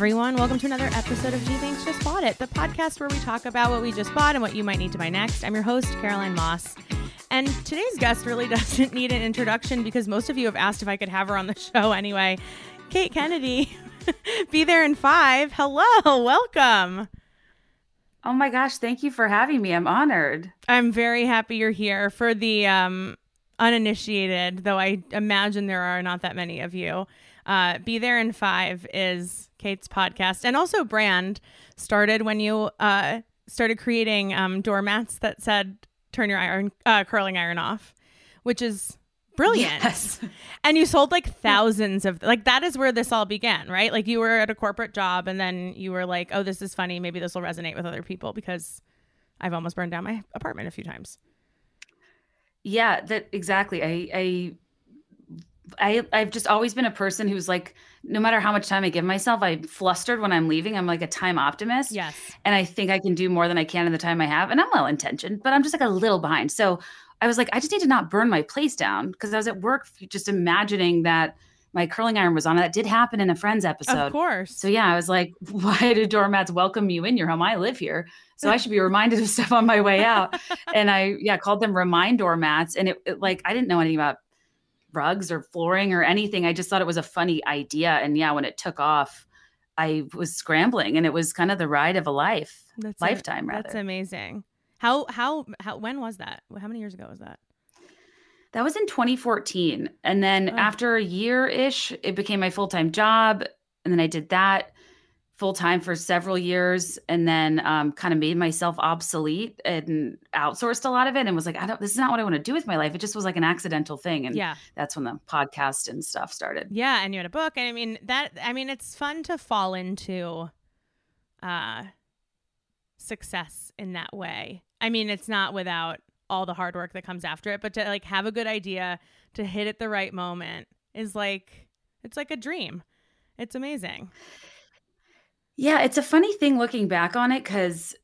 everyone, welcome to another episode of Gee Thanks Just Bought It, the podcast where we talk about what we just bought and what you might need to buy next. I'm your host, Caroline Moss. And today's guest really doesn't need an introduction because most of you have asked if I could have her on the show anyway. Kate Kennedy, be there in five. Hello, welcome. Oh my gosh, thank you for having me. I'm honored. I'm very happy you're here for the um, uninitiated, though I imagine there are not that many of you. Uh, Be There in Five is Kate's podcast and also brand started when you uh, started creating um, doormats that said turn your iron uh, curling iron off, which is brilliant. Yes. And you sold like thousands of like that is where this all began, right? Like you were at a corporate job and then you were like, "Oh, this is funny. Maybe this will resonate with other people because I've almost burned down my apartment a few times." Yeah, that exactly. I I I I've just always been a person who's like no matter how much time I give myself, I'm flustered when I'm leaving. I'm like a time optimist. Yes. And I think I can do more than I can in the time I have. And I'm well intentioned, but I'm just like a little behind. So I was like, I just need to not burn my place down because I was at work just imagining that my curling iron was on. That did happen in a friend's episode. Of course. So yeah, I was like, why do doormats welcome you in your home? I live here. So I should be reminded of stuff on my way out. and I, yeah, called them remind doormats. And it, it, like, I didn't know anything about rugs or flooring or anything. I just thought it was a funny idea. And yeah, when it took off, I was scrambling and it was kind of the ride of a life, That's lifetime a- rather. That's amazing. How how how when was that? How many years ago was that? That was in 2014. And then Oh. after a year ish, it became my full time job. And then I did that full time for several years and then um, kind of made myself obsolete and outsourced a lot of it and was like, I don't, this is not what I want to do with my life. It just was like an accidental thing. And Yeah. that's when the podcast and stuff started. Yeah, and you had a book and I mean that I mean it's fun to fall into uh success in that way. I mean, it's not without all the hard work that comes after it, but to like have a good idea to hit at the right moment is like it's like a dream. It's amazing. Yeah, it's a funny thing looking back on it because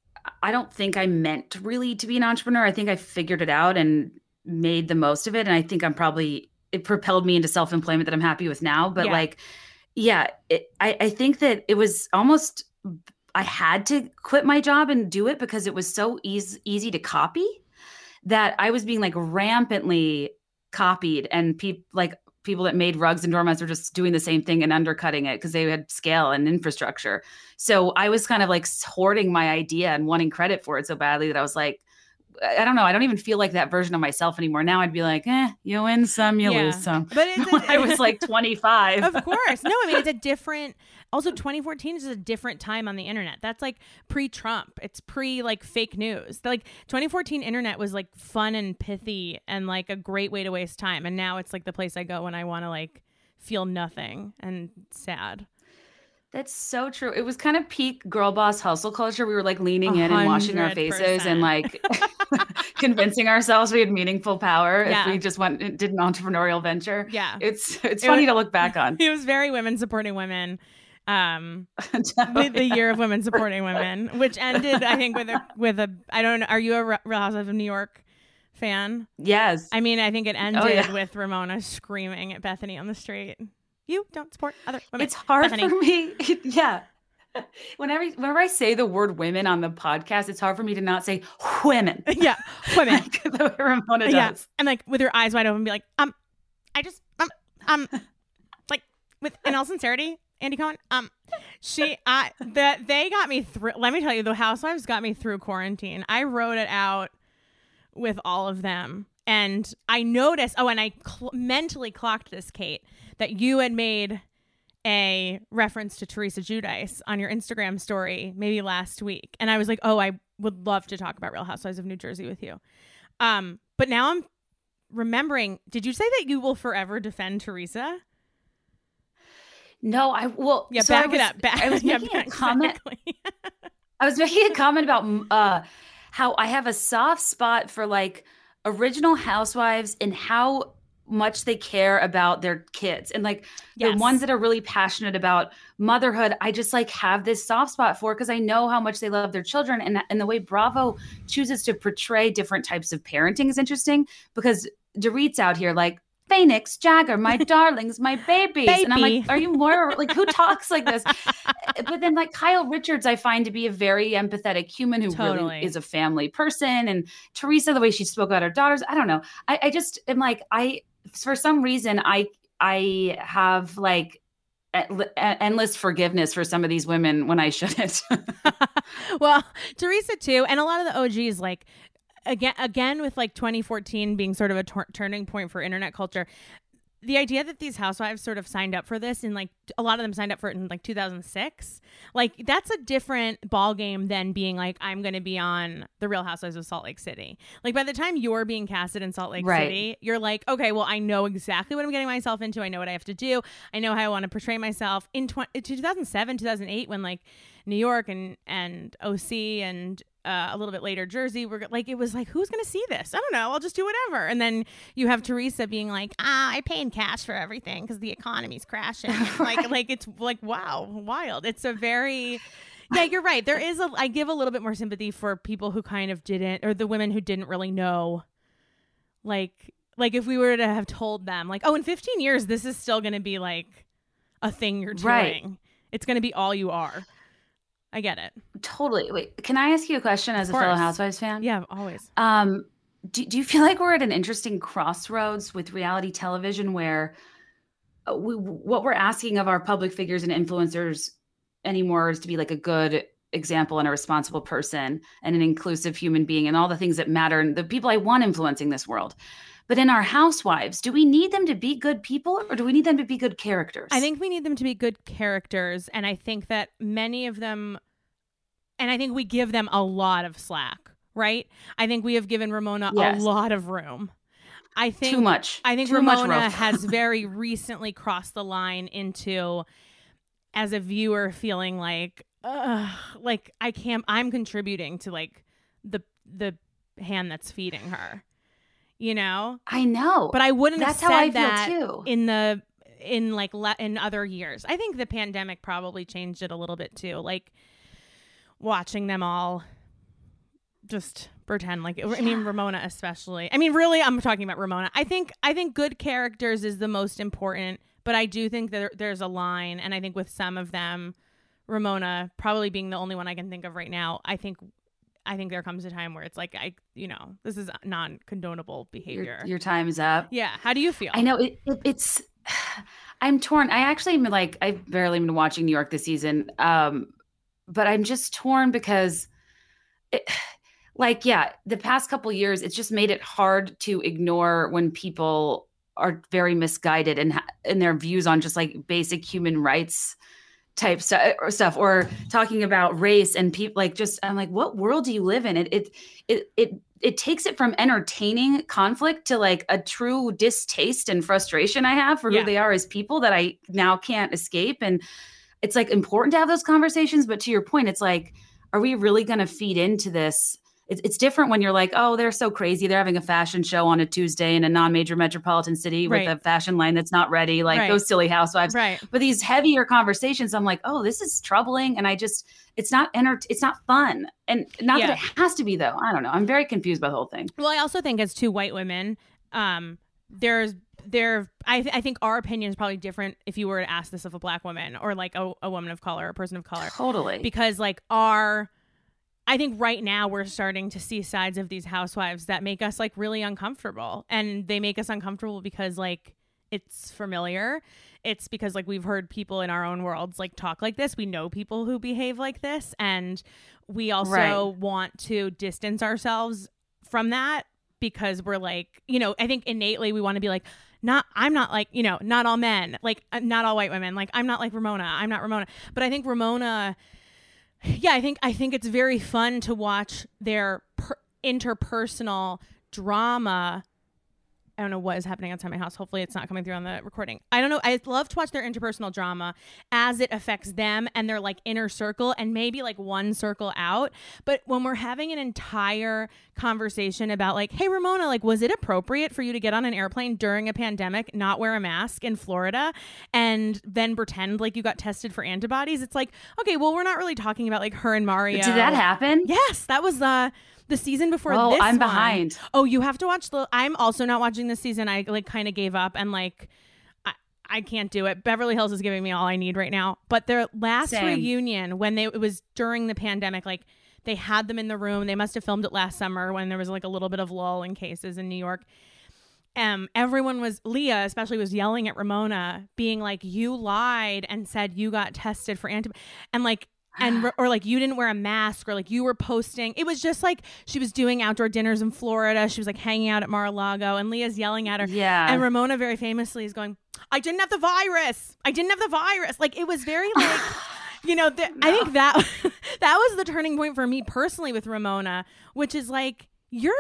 I don't think I meant really to be an entrepreneur. I think I figured it out and made the most of it. And I think I'm probably, it propelled me into self employment that I'm happy with now. But Yeah. like, yeah, it, I, I think that it was almost, I had to quit my job and do it because it was so easy, easy to copy that I was being like rampantly copied and people like people that made rugs and doormats were just doing the same thing and undercutting it because they had scale and infrastructure. So I was kind of like hoarding my idea and wanting credit for it so badly that I was like, I don't know. I don't even feel like that version of myself anymore. Now I'd be like, eh, you win some, you Yeah. lose some. But it's when I was like 25. of course. No, I mean it's a different. Also, 2014 is a different time on the internet. That's like pre-Trump. It's pre like fake news. Like 2014 internet was like fun and pithy and like a great way to waste time. And now it's like the place I go when I want to like feel nothing and sad. That's so true. It was kind of peak girl boss hustle culture. We were like leaning in and washing our faces and like convincing ourselves we had meaningful power Yeah. if we just went and did an entrepreneurial venture. Yeah. It's it's It funny was- to look back on. It was very women supporting women. Um, the, the year of women supporting women, which ended, I think, with a with a. I don't know. Are you a Real Housewives of New York fan? yes. I mean, I think it ended Oh, yeah. with Ramona screaming at Bethany on the street. You don't support other women. It's hard for me. yeah. Whenever whenever I say the word women on the podcast, it's hard for me to not say women. yeah, women. Like the way Ramona does. yeah, and like with your eyes wide open, be like, um, I just, um, um, like with in all sincerity, Andy Cohen, um, she, I, that they got me through. Let me tell you, the Housewives got me through quarantine. I wrote it out with all of them, And I noticed, oh, and I cl- mentally clocked this, Kate, that you had made a reference to Teresa Giudice on your Instagram story maybe last week. And I was like, oh, I would love to talk about Real Housewives of New Jersey with you. Um, but now I'm remembering, did you say that you will forever defend Teresa? No, I will. Yeah, so back was, it up. Back, I was yeah, making a comment. exactly. I was making a comment about uh, how I have a soft spot for like original housewives and how much they care about their kids and like Yes. the ones that are really passionate about motherhood i just like have this soft spot for because i know how much they love their children and, and the way bravo chooses to portray different types of parenting is interesting because dorit's out here like phoenix jagger my darlings my babies and i'm like are you more like who talks like this but then like Kyle Richards, I find to be a very empathetic human who Totally. really is a family person. And Teresa, the way she spoke about her daughters, I don't know. I, I just am like, I for some reason I I have like endless forgiveness for some of these women when I shouldn't. well, Teresa too, and a lot of the OGs like again again with like 2014 being sort of a turning point for internet culture. The idea that these housewives sort of signed up for this and like a lot of them signed up for it in like 2006, like that's a different ball game than being like I'm going to be on the Real Housewives of Salt Lake City. Like by the time you're being casted in Salt Lake Right. City, you're like, okay, well I know exactly what I'm getting myself into. I know what I have to do. I know how I want to portray myself in 20, uh, 2007, 2008 when like New York and and OC and uh, a little bit later Jersey were like it was like who's gonna see this? I don't know. I'll just do whatever. And then you have Teresa being like, ah, I pay in cash for everything because the economy's crashing. And, Like like it's like wow, wild. It's a very yeah, you're right. There is a I give a little bit more sympathy for people who kind of didn't or the women who didn't really know like like if we were to have told them like oh in 15 years this is still going to be like a thing you're doing. Right. It's going to be all you are. I get it. totally. Wait, can I ask you a question as a fellow. Housewives fan? Yeah, always. Um, do, do you feel like we're at an interesting crossroads with reality television where uh, we, what we're asking of our public figures and influencers anymore is to be like a good example and a responsible person and an inclusive human being and all the things that matter and the people I want influencing this world. But in our housewives, do we need them to be good people or do we need them to be good characters? I think we need them to be good characters and I think that many of them and I think we give them a lot of slack, right? I think we have given Ramona Yes. a lot of room. I think too much. I think too Ramona has very recently crossed the line into as a viewer feeling like Ugh, like I can't I'm contributing to like the the hand that's feeding her. You know? I know. But I wouldn't That's have how said I feel that too. in the in like le- in other years. I think the pandemic probably changed it a little bit too. Like watching them all just pretend like I mean Ramona especially. I mean really I'm talking about Ramona. I think I think good characters is the most important, but I do think that there, there's a line and I think with some of them Ramona probably being the only one I can think of right now. I think I think there comes a time where it's like I you know, this is non-condonable behavior. your, your time is up. Yeah. How do you feel? I know it, it, it's. I'm torn. I actually am like I've barely been watching New York this season, um, but I'm just torn because, it, like, yeah, the past couple years, it's just made it hard to ignore when people are very misguided and in their views on just like basic human rights type stu- uh, or stuff or talking about race and people like just i'm like what world do you live in it it it it it takes it from entertaining conflict to like a true distaste and frustration I have for Yeah. who they are as people that I now can't escape. And it's like important to have those conversations. But to your point, it's like, are we really going to feed into this? It's, it's different when you're like, oh, they're so crazy. They're having a fashion show on a Tuesday in a non major metropolitan city Right. with a fashion line that's not ready, like Right. those silly housewives. right. But these heavier conversations, I'm like, oh, this is troubling. And I just, it's not enter- it's not fun. And not Yeah. that it has to be though. I don't know. I'm very confused by the whole thing. Well, I also think as two white women, um, there's there I, th- I think our opinion is probably different if you were to ask this of a black woman or like a, a woman of color, a person of color. Totally. because like our I think right now we're starting to see sides of these housewives that make us like really uncomfortable. And they make us uncomfortable because like it's familiar. It's because like we've heard people in our own worlds like talk like this. We know people who behave like this and we also Right. want to distance ourselves from that because we're like, you know, I think innately we want to be like, not I'm not like, you know, not all men, like uh, not all white women. Like I'm not like Ramona. I'm not Ramona. But I think Ramona yeah, I think I think it's very fun to watch their per- interpersonal drama I don't know what is happening outside my house. Hopefully, it's not coming through on the recording. I don't know. I love to watch their interpersonal drama as it affects them and their like inner circle and maybe like one circle out. But when we're having an entire conversation about like, hey, Ramona, like, was it appropriate for you to get on an airplane during a pandemic, not wear a mask in Florida, and then pretend like you got tested for antibodies? It's like, okay, well, we're not really talking about like her and Mario. Did that happen? Yes, that was uh the season before Oh, this I'm one. behind. Oh, you have to watch the. I'm also not watching this season. I like kind of gave up and like. I, I can't do it. Beverly Hills is giving me all I need right now. But their last Same. reunion, when they it was during the pandemic, like they had them in the room. They must have filmed it last summer when there was like a little bit of lull in cases in New York. Um, everyone was Leah, especially was yelling at Ramona, being like, "You lied and said you got tested for antibodies," and like, and or like you didn't wear a mask, or like you were posting. It was just like she was doing outdoor dinners in Florida. She was like hanging out at Mar-a-Lago, and Leah's yelling at her. Yeah. and Ramona very famously is going, "I didn't have the virus. I didn't have the virus." Like it was very like. You know, th- I think that that was the turning point for me personally with Ramona, which is like you're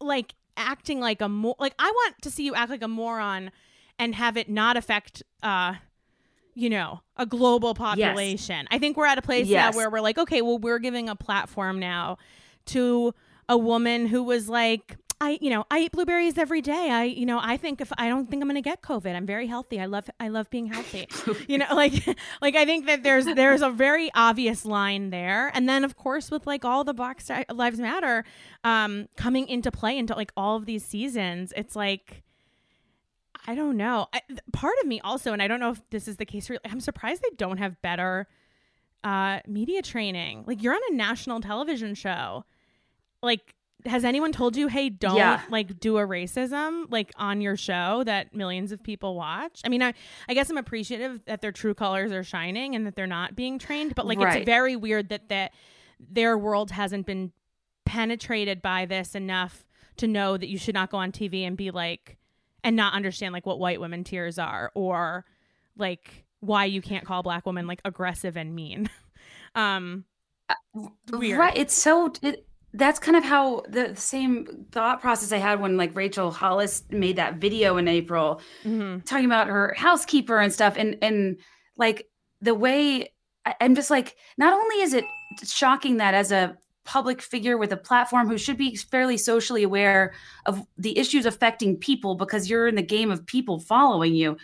like acting like a mo- like I want to see you act like a moron and have it not affect uh you know, a global population. I think we're at a place Yes. now where we're like, okay, well we're giving a platform now to a woman who was like I, you know, I eat blueberries every day. I, you know, I think if I don't think I'm going to get COVID, I'm very healthy. I love, I love being healthy. you know, like, like I think that there's, there's a very obvious line there. And then of course with like all the Black Lives Matter, um, coming into play into like all of these seasons, it's like, I don't know. I, th- part of me also, and I don't know if this is the case. For, I'm surprised they don't have better uh, media training. Like you're on a national television show. Like, has anyone told you, hey, don't Yeah. like do a racism like on your show that millions of people watch? I mean, I, I guess I'm appreciative that their true colors are shining and that they're not being trained, but like Right. it's very weird that that their world hasn't been penetrated by this enough to know that you should not go on TV and be like and not understand like what white women tears are or like why you can't call black women like aggressive and mean. um weird. Right. It's so. It, that's kind of how the, same thought process I had when like Rachel Hollis made that video in April mhm. talking about her housekeeper and stuff and and like the way I'm just like not only is it shocking that as a public figure with a platform who should be fairly socially aware of the issues affecting people because you're in the game of people following you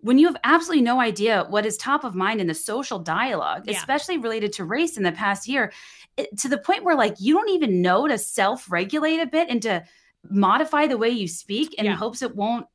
when you have absolutely no idea what is top of mind in the social dialogue Yeah. especially related to race in the past year it, to the point where like you don't even know to self-regulate a bit and to modify the way you speak in Yeah. hopes it won't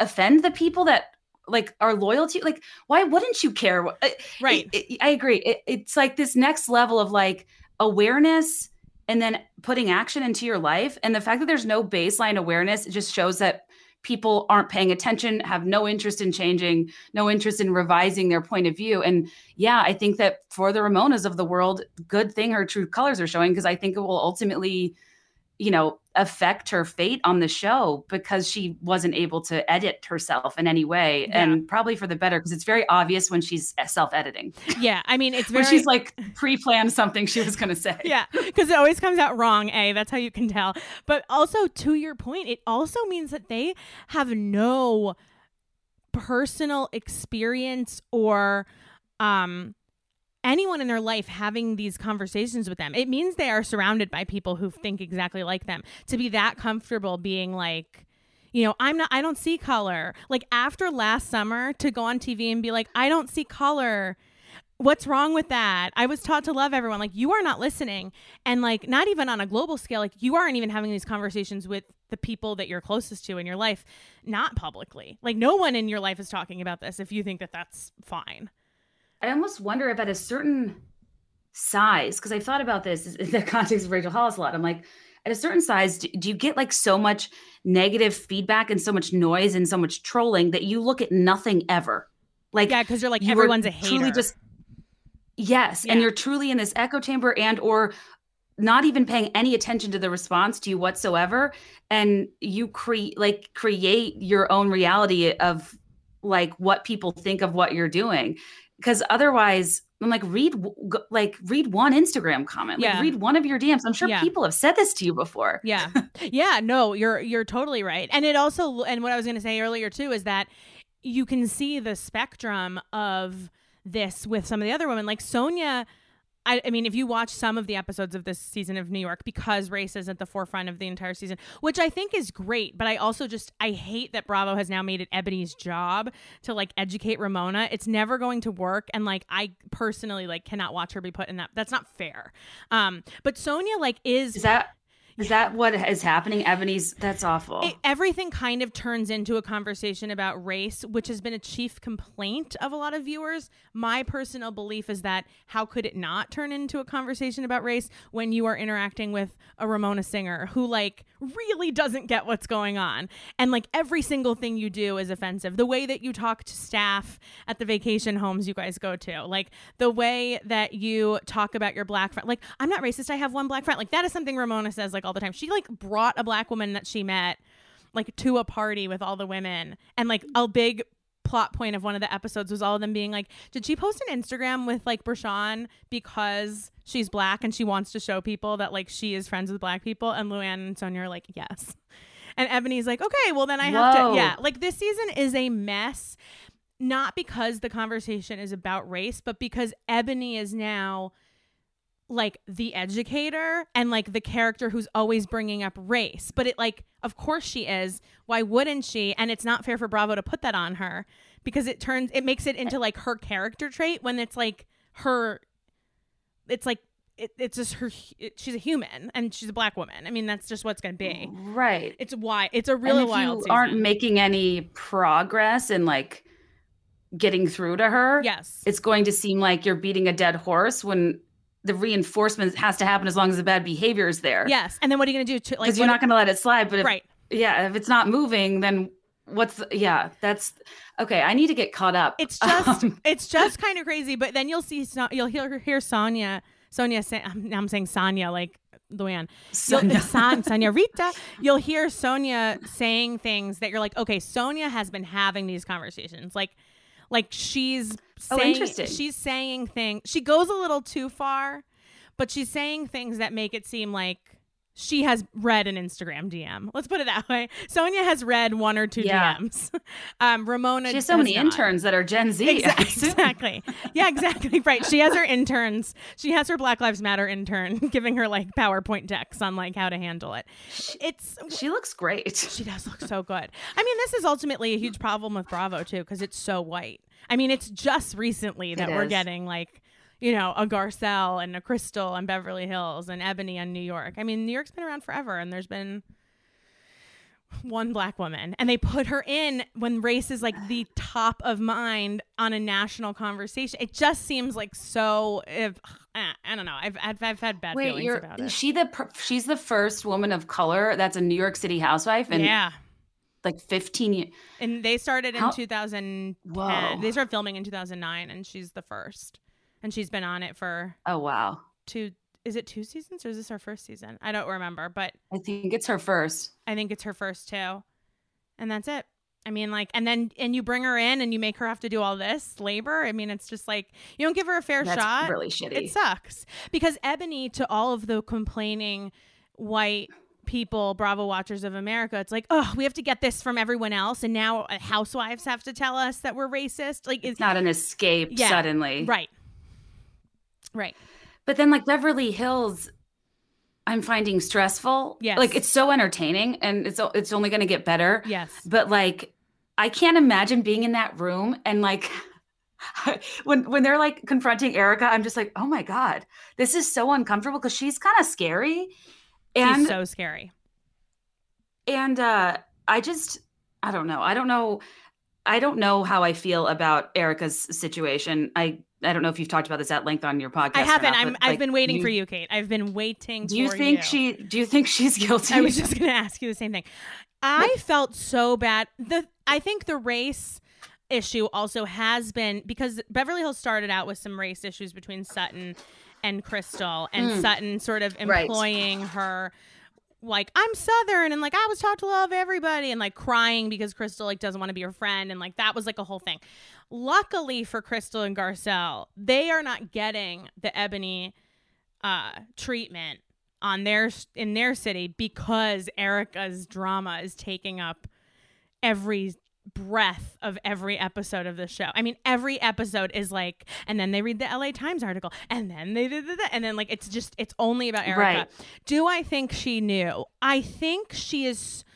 offend the people that like are loyal to you like why wouldn't you care I- Right. it- i agree it, it's like this next level of like awareness and then putting action into your life. And the fact that there's no baseline awareness it just shows that people aren't paying attention have no interest in changing no interest in revising their point of view. And yeah i think that for the ramonas of the world good thing her true colors are showing because i think it will ultimately you know affect her fate on the show because she wasn't able to edit herself in any way Yeah. and probably for the better because it's very obvious when she's self-editing yeah, I mean it's very when she's like pre-planned something she was going to say yeah, because it always comes out wrong. A, that's how you can tell. But also, to your point, it also means that they have no personal experience or um anyone in their life having these conversations with them. It means they are surrounded by people who think exactly like them. To be that comfortable being like you know, I'm not, I don't see color. Like after last summer to go on TV and be like, I don't see color. What's wrong with that? I was taught to love everyone. Like you are not listening. And like not even on a global scale, like you aren't even having these conversations with the people that you're closest to in your life, not publicly. Like no one in your life is talking about this if you think that that's fine. I almost wonder if at a certain size, because I've thought about this in the context of Rachel Hollis a lot. I'm like, at a certain size, do, do you get like so much negative feedback and so much noise and so much trolling that you look at nothing ever? Like, Yeah, because you're like you everyone's a hater. Truly just yes, Yeah. and you're truly in this echo chamber and or not even paying any attention to the response to you whatsoever and you create like create your own reality of like what people think of what you're doing because otherwise I'm like read like read one Instagram comment, like Yeah. read one of your DMs. I'm sure Yeah. people have said this to you before. Yeah. yeah, no, you're you're totally right. And it also and what I was going to say earlier too is that you can see the spectrum of this with some of the other women like Sonja I, I mean, if you watch some of the episodes of this season of New York, because race is at the forefront of the entire season, which I think is great, but I also just I hate that Bravo has now made it Eboni's job to like educate Ramona. It's never going to work, and like I personally like cannot watch her be put in that. That's not fair. Um, but Sonja like is Is that is that what is happening? Eboni's that's awful. it, everything kind of turns into a conversation about race, which has been a chief complaint of a lot of viewers. My personal belief is that how could it not turn into a conversation about race when you are interacting with a Ramona singer who like really doesn't get what's going on and like every single thing you do is offensive. The way that you talk to staff at the vacation homes you guys go to, like the way that you talk about your black friend, like I'm not racist, I have one black friend. Like that is something Ramona says like all the time. She like brought a black woman that she met like to a party with all the women and like a big plot point of one of the episodes was all of them being like did she post an instagram with like Brashawn because she's black and she wants to show people that like she is friends with black people and luann and sonja are like yes and eboni's like okay well then i have Whoa. to yeah like this season is a mess not because the conversation is about race but because eboni is now like the educator and like the character who's always bringing up race. But it like of course she is. Why wouldn't she? And it's not fair for bravo to put that on her because it turns it makes it into like her character trait when it's like her it's like it, it's just her it, she's a human and she's a black woman. I mean that's just what's gonna be. Right. it's why it's a really wild you season. aren't making any progress in like getting through to her, yes. it's going to seem like you're beating a dead horse when the reinforcement has to happen as long as the bad behavior is there. yes and then what are you do to like Because you're not going to let it slide. But if, right yeah, if it's not moving, then what's the, yeah, that's okay. I need to get caught up. It's just Um, it's just kind of crazy. But then you'll see you'll hear hear Sonja Sonja say now I'm saying Sonja like Luann. Sonja. Son, Sonja Rita. You'll hear Sonja saying things that you're like, okay, Sonja has been having these conversations. Like like she's Oh, saying interesting. she's saying things. She goes a little too far, but she's saying things that make it seem like she has read an Instagram DM. Let's put it that way. Sonja has read one or two Yeah. DMs. Um, Ramona she has so has many not. interns that are Gen Z. Exactly. exactly. Yeah, exactly. Right. She has her interns. She has her Black Lives Matter intern giving her like PowerPoint decks on like how to handle it. It's She looks great. she does look so good. I mean, this is ultimately a huge problem with Bravo too because it's so white. I mean, it's just recently that It we're is. getting like you know a Garcelle and a Crystal on Beverly Hills and Eboni on New York. I mean, New York's been around forever, and there's been one black woman and they put her in when race is like the top of mind on a national conversation it just seems like so if i don't know i've i've, I've had bad Wait, feelings you're about it she the she's the first woman of color that's a New York City housewife and yeah like 15 years. and they started in How- 2010 Whoa. they started filming in 2009 and she's the first and she's been on it for Oh wow. two is it two seasons or is this her first season i don't remember but I think it's her first. I think it's her first too. And that's it. I mean, like, and then, and you bring her in and you make her have to do all this labor. I mean, it's just like, you don't give her a fair That's shot. really shitty. It sucks. Because Eboni, to all of the complaining white people, Bravo watchers of America, it's like, oh, we have to get this from everyone else. And now uh, housewives have to tell us that we're racist. Like, It's not an escape Yeah, suddenly. right. Right. But then like Beverly Hills I'm finding stressful. Yes. Like it's so entertaining and it's it's only going to get better. Yes. But like I can't imagine being in that room and like when when they're like confronting Erika, I'm just like, "Oh my god. This is so uncomfortable because she's kind of scary." And She's so scary. and uh i just i don't know i don't know i don't know how i feel about erika's situation i i don't know if you've talked about this at length on your podcast I haven't. not, I'm. but, I've like, been waiting you- for you, Kate. I've been waiting. do you think she do you think she's guilty I was just going to ask you the same thing. I felt so bad. The I think the race issue also has been because Beverly Hills started out with some race issues between Sutton and Crystal and Mm. Sutton sort of Right. employing her like I'm Southern and like I was taught to love everybody and like crying because Crystal like doesn't want to be her friend and like that was like a whole thing. Luckily for Crystal and Garcelle, they are not getting the Eboni uh treatment on their in their city because Erika's drama is taking up every breath of every episode of the show. I mean, every episode is like, and then they read the LA Times article, and then they did that, and then like it's just it's only about Erika. Right. Do I think she knew? I think she is.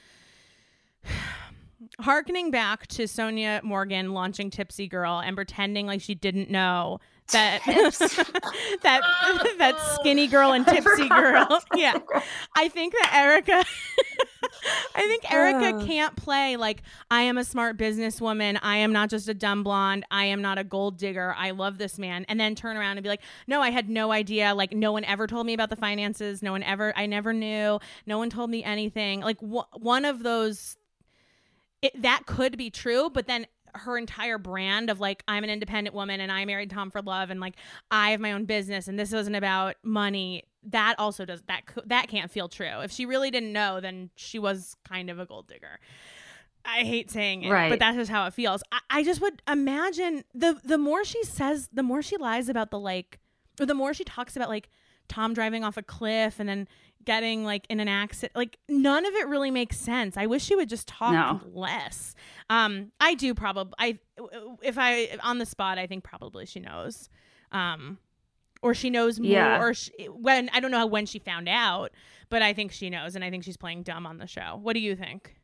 Harkening back to Sonja Morgan launching Tipsy Girl and pretending like she didn't know that that that skinny girl and tipsy girl. Yeah. I think that Erika I think Erika can't play like I am a smart businesswoman. I am not just a dumb blonde. I am not a gold digger. I love this man and then turn around and be like, "No, I had no idea. Like no one ever told me about the finances. No one ever I never knew. No one told me anything." Like wh- one of those it, that could be true, but then her entire brand of like I'm an independent woman and I married Tom for love and like I have my own business and this wasn't about money. That also does that that can't feel true. If she really didn't know, then she was kind of a gold digger. I hate saying it, but that's just how it feels. I, I just would imagine the the more she says, the more she lies about the like, or the more she talks about like Tom driving off a cliff and then getting like in an accident. Like none of it really makes sense. I wish she would just talk No. less. Um, I do probably. I if I on the spot, I think probably she knows. Um, or she knows more. Yeah. Or she, when I don't know how when she found out, but I think she knows, and I think she's playing dumb on the show. What do you think?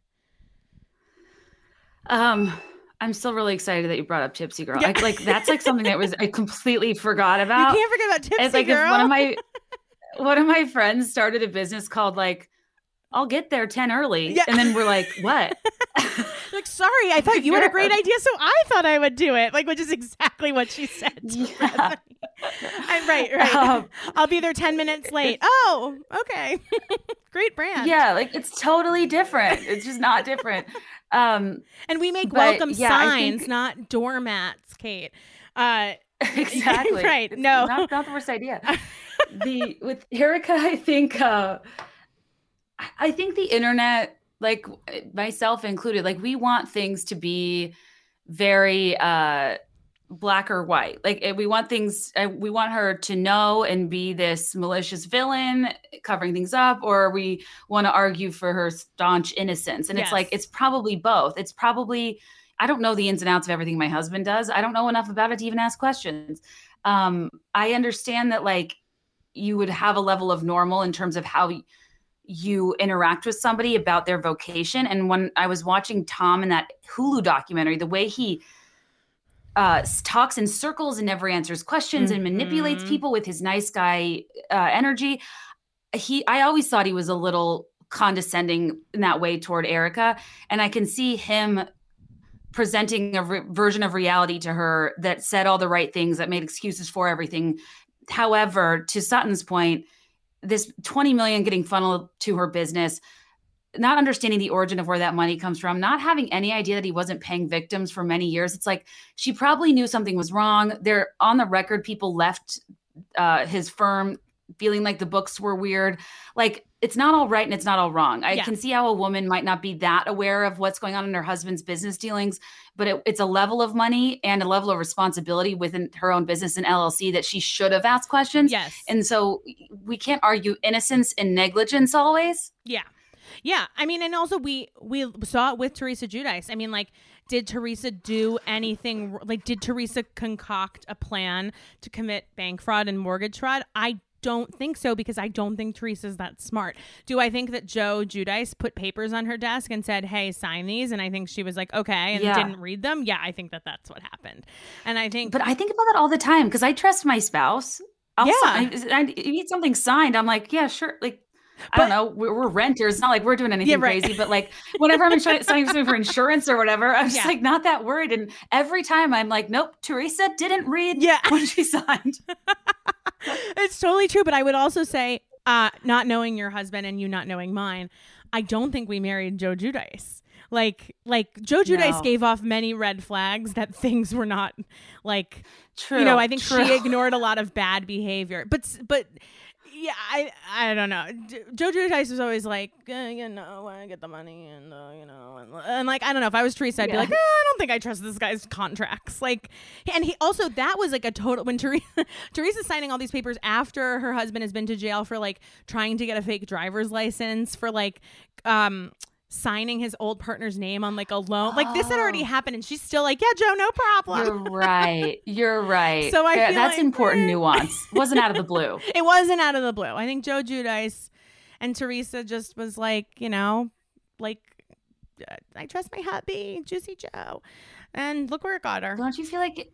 Um, I'm still really excited that you brought up Tipsy Girl. I, like that's like something that was I completely forgot about. you can't forget about Tipsy it's like Girl. one of my one of my friends started a business called like I'll get there 10 early. Yeah. And then we're like, what? like, sorry, I thought you had a great idea, so I thought I would do it. Like, which is exactly what she said. Yeah. I'm right, right. Um, I'll be there ten minutes late. Oh, okay. great brand. yeah, like it's totally different. It's just not different. Um and we make But, welcome yeah, signs, think- not doormats, Kate. Uh, exactly. Right, It's no. Not, not the worst idea. The with Erika, I think uh I- think the internet, like myself included, like we want things to be very uh black or white. Like eh, we want things uh, we want her to know and be this malicious villain covering things up or we want to argue for her staunch innocence. And Yes. it's like it's probably both. It's probably I don't know the ins and outs of everything my husband does. I don't know enough about it to even ask questions. Um I understand that like you would have a level of normal in terms of how you interact with somebody about their vocation. And when I was watching Tom in that Hulu documentary, the way he uh, talks in circles and never answers questions and manipulates Mhm. people with his nice guy uh, energy, he I always thought he was a little condescending in that way toward Erika, and I can see him presenting a re- version of reality to her that said all the right things that made excuses for everything however to sutton's point this 20 million getting funneled to her business not understanding the origin of where that money comes from not having any idea that he wasn't paying victims for many years it's like she probably knew something was wrong. There on the record people left uh, his firm feeling like the books were weird like it's not all right and it's not all wrong i Yeah. can see how a woman might not be that aware of what's going on in her husband's business dealings but it, it's a level of money and a level of responsibility within her own business and llc that she should have asked questions Yes. and so we can't argue innocence and negligence always Yeah. Yeah. I mean, and also we we saw it with Teresa Giudice. I mean, like, did Teresa do anything like did Teresa concoct a plan to commit bank fraud and mortgage fraud? I don't think so because I don't think Teresa's that smart. Do I think that Joe Giudice put papers on her desk and said, "Hey, sign these," and I think she was like, "Okay," and Yeah. didn't read them? Yeah, I think that that's what happened. And I think but i think about that all the time because i trust my spouse I'll Yeah. sign, I, I you need something signed i'm like yeah sure like I But- don't know. We're, we're renters. It's not like we're doing anything right. crazy, but like whenever I'm signing something for insurance or whatever, I'm just Yeah. like not that worried. And every time I'm like, nope, Teresa didn't read Yeah. when she signed. it's totally true. But I would also say, uh, not knowing your husband and you not knowing mine, I don't think we married Joe Giudice. like like Joe Giudice No. gave off many red flags that things were not like True. you know I think true. she ignored a lot of bad behavior but but yeah I I don't know. D- Joe Giudice was always like eh, you know I get the money and uh, you know and, and like I don't know if I was Teresa I'd be like eh, I don't think I trust this guy's contracts. Like and he also that was like a total when Teresa Teresa's signing all these papers after her husband has been to jail for like trying to get a fake driver's license for like um signing his old partner's name on like a loan like this had already Oh. happened and she's still like yeah Joe no problem You're right. You're right. So I Yeah, feel that's like- important nuance. Wasn't out of the blue. it wasn't out of the blue. I think Joe Giudice and Teresa just was like, you know, like I trust my hubby, Juicy Joe, and look where it got her. Don't you feel like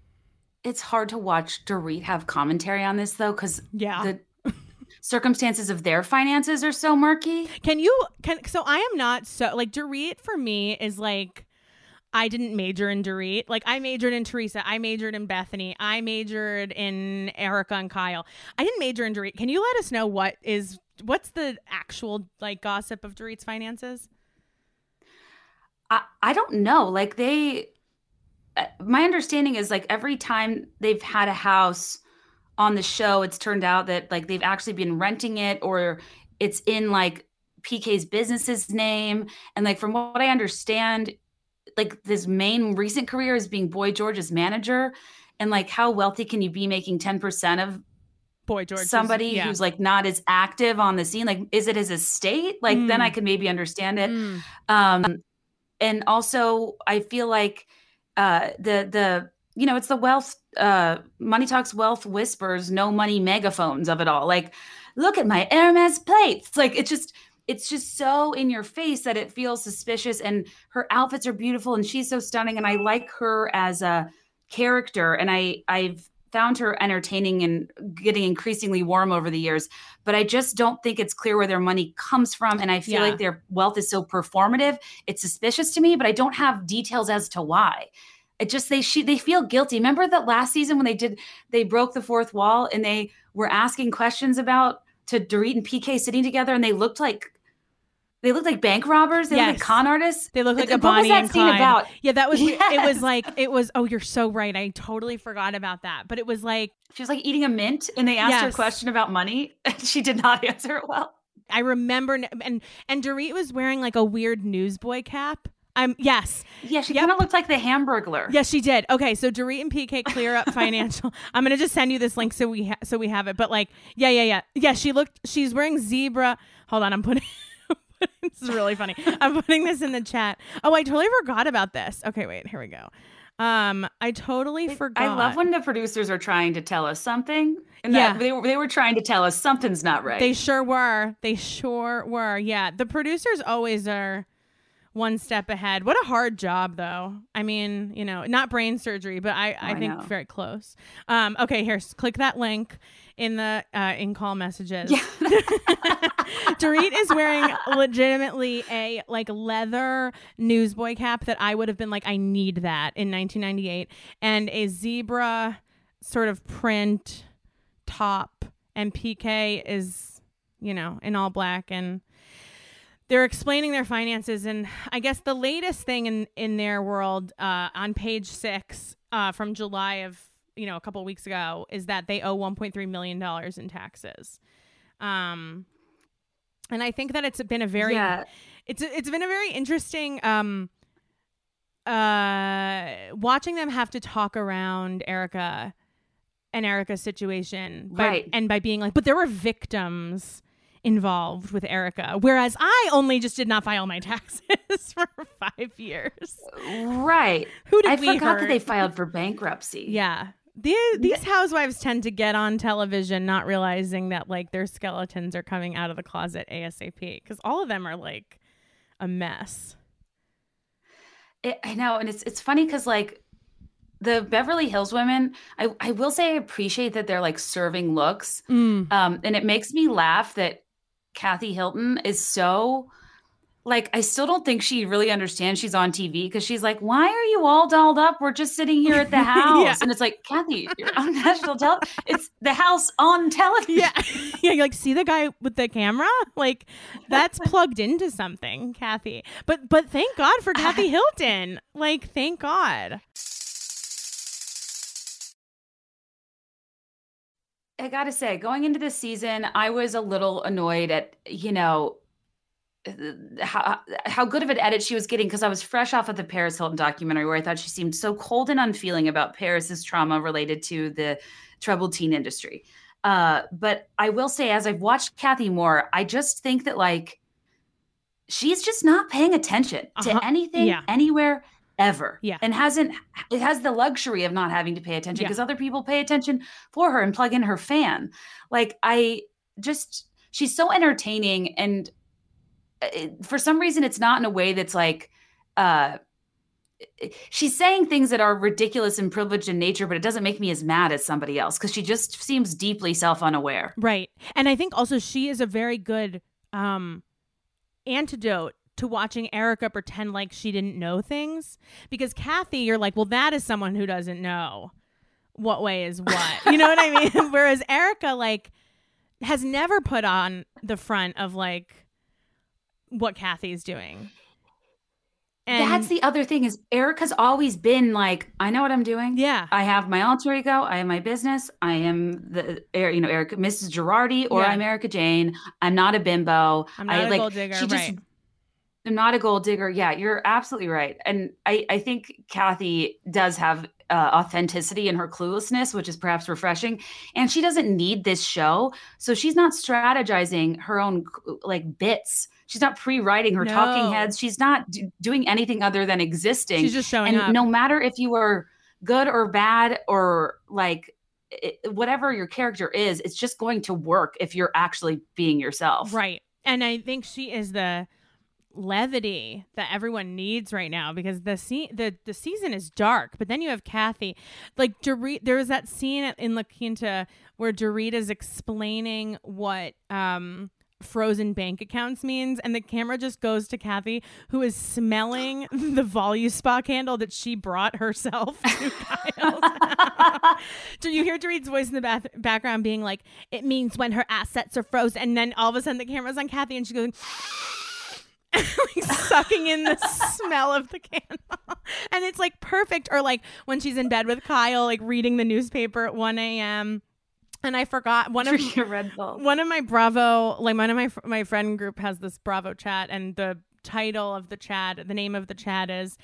it's hard to watch Dorit have commentary on this though? Because Yeah. the circumstances of their finances are so murky. Can you can so I am not so like Dorit for me is like I didn't major in Dorit. Like I majored in Teresa. I majored in Bethany. I majored in Erika and Kyle. I didn't major in Dorit. Can you let us know what is what's the actual like gossip of Dorit's finances? I, I don't know. Like they, uh, my understanding is like every time they've had a house on the show, it's turned out that like they've actually been renting it or it's in like PK's business's name. And like from what I understand, like this main recent career is being Boy George's manager. And like how wealthy can you be making 10% of Boy George. somebody yeah. who's like not as active on the scene? Like, is it his estate? Like, then Mm. I could maybe understand it Mm. um and also i feel like uh the the you know it's the wealth uh money talks wealth whispers no money megaphones of it all. Like look at my hermes plates. Like it's just it's just so in your face that it feels suspicious and her outfits are beautiful and she's so stunning and i like her as a character and i i've found her entertaining and getting increasingly warm over the years but i just don't think it's clear where their money comes from and i feel Yeah. like their wealth is so performative. It's suspicious to me but i don't have details as to why it just they she they feel guilty remember that last season when they did they broke the fourth wall and they were asking questions about to Dorit and PK sitting together and they looked like they looked like bank robbers they looked Yes. like con artists They look like a what was Bonnie that and scene Clyde. about Yeah, that was it was like it was oh you're so right. I totally forgot about that. But it was like she was like eating a mint and they asked her a question about money and she did not answer it well I remember and and Dorit was wearing like a weird newsboy cap. I'm yes. yeah she Yep. kind of looked like the hamburglar Yes, she did. Okay, so Dorit and PK clear up financial. I'm gonna just send you this link so we ha- so we have it. But like, yeah, yeah, yeah, yeah. She looked. She's wearing zebra. Hold on, I'm putting. this is really funny. I'm putting this in the chat. Oh, I totally forgot about this. Okay, wait. Here we go. Um, I totally forgot. I love when the producers are trying to tell us something and Yeah. they, were- they were trying to tell us something's not right They sure were. They sure were. Yeah. The producers always are one step ahead. What a hard job though. I mean, you know, not brain surgery, but I, I, I think know. very close. Um, okay, here, click that link in the uh, in call messages. Yeah. Dorit is wearing legitimately a like leather newsboy cap that I would have been like, I need that in 1998, and a zebra sort of print top, and PK is, you know, in all black and they're explaining their finances and i guess the latest thing in in their world uh on page six uh from july of you know a couple weeks ago is that they owe 1.3 million dollars in taxes um and i think that it's been a very yeah it's it's been a very interesting um uh watching them have to talk around Erika and Erika's situation by, Right. and by being like but there were victims involved with Erika whereas I only just did not file my taxes for 5 years. Right. Who did i we forgot that they filed for bankruptcy. Yeah. These, these housewives tend to get on television not realizing that like their skeletons are coming out of the closet ASAP because all of them are like a mess. It, I know, and it's it's funny because like the Beverly Hills women, I I will say I appreciate that they're like serving looks, um, and it makes me laugh that Kathy Hilton is so like I still don't think she really understands she's on TV because she's like, "Why are you all dolled up? We're just sitting here at the house." yeah. And it's like, Kathy, you're on national television. It's the house on television. Yeah, yeah. You're like, see the guy with the camera? Like, that's plugged into something, Kathy. But but thank God for Kathy Hilton. Like, thank God. I gotta say, going into this season, I was a little annoyed at you know how how good of an edit she was getting because I was fresh off of the Paris Hilton documentary where I thought she seemed so cold and unfeeling about Paris's trauma related to the troubled teen industry. Uh, but I will say, as I've watched Kathy more, I just think that like she's just not paying attention uh-huh. to anything, yeah. anywhere, ever. Yeah. And hasn't it has the luxury of not having to pay attention because yeah. other people pay attention for her and plug in her fan. Like I just she's so entertaining and uh, for some reason it's not in a way that's like uh she's saying things that are ridiculous and privileged in nature but it doesn't make me as mad as somebody else because she just seems deeply self-unaware right and i think also she is a very good um antidote to watching Erika pretend like she didn't know things because Kathy, you're like, well, that is someone who doesn't know what way is what. You know what I mean? Whereas Erika, like, has never put on the front of like what Kathy's doing. And that's the other thing is Erika's always been like, I know what I'm doing. Yeah. I have my alter ego. I have my business. I am the, you know, Erika, Mrs. Girardi, or yeah. I'm Erika Jayne. I'm not a bimbo. I'm not I, a like, gold digger. She just, right. I'm not a gold digger. Yeah, you're absolutely right. And I, I think Kathy does have uh, authenticity in her cluelessness, which is perhaps refreshing. And she doesn't need this show. So she's not strategizing her own like bits. She's not pre-writing her no. talking heads. She's not d- doing anything other than existing. She's just showing and up. no matter if you are good or bad or like it, whatever your character is, it's just going to work if you're actually being yourself. Right. And I think she is the levity that everyone needs right now because the se- the the season is dark but then you have Kathy like Dorit there was that scene in La Quinta where Dorit is explaining what um frozen bank accounts means and the camera just goes to Kathy who is smelling the Voluspa candle that she brought herself to Kyle. Do you hear Dorit's voice in the bath- background being like it means when her assets are frozen and then all of a sudden the camera's on Kathy and she goes like sucking in the smell of the candle. And it's like perfect. Or like when she's in bed with Kyle, like reading the newspaper at 1 a.m. And I forgot one of one of my Bravo, like one of my my friend group has this Bravo chat, and the title of the chat, the name of the chat is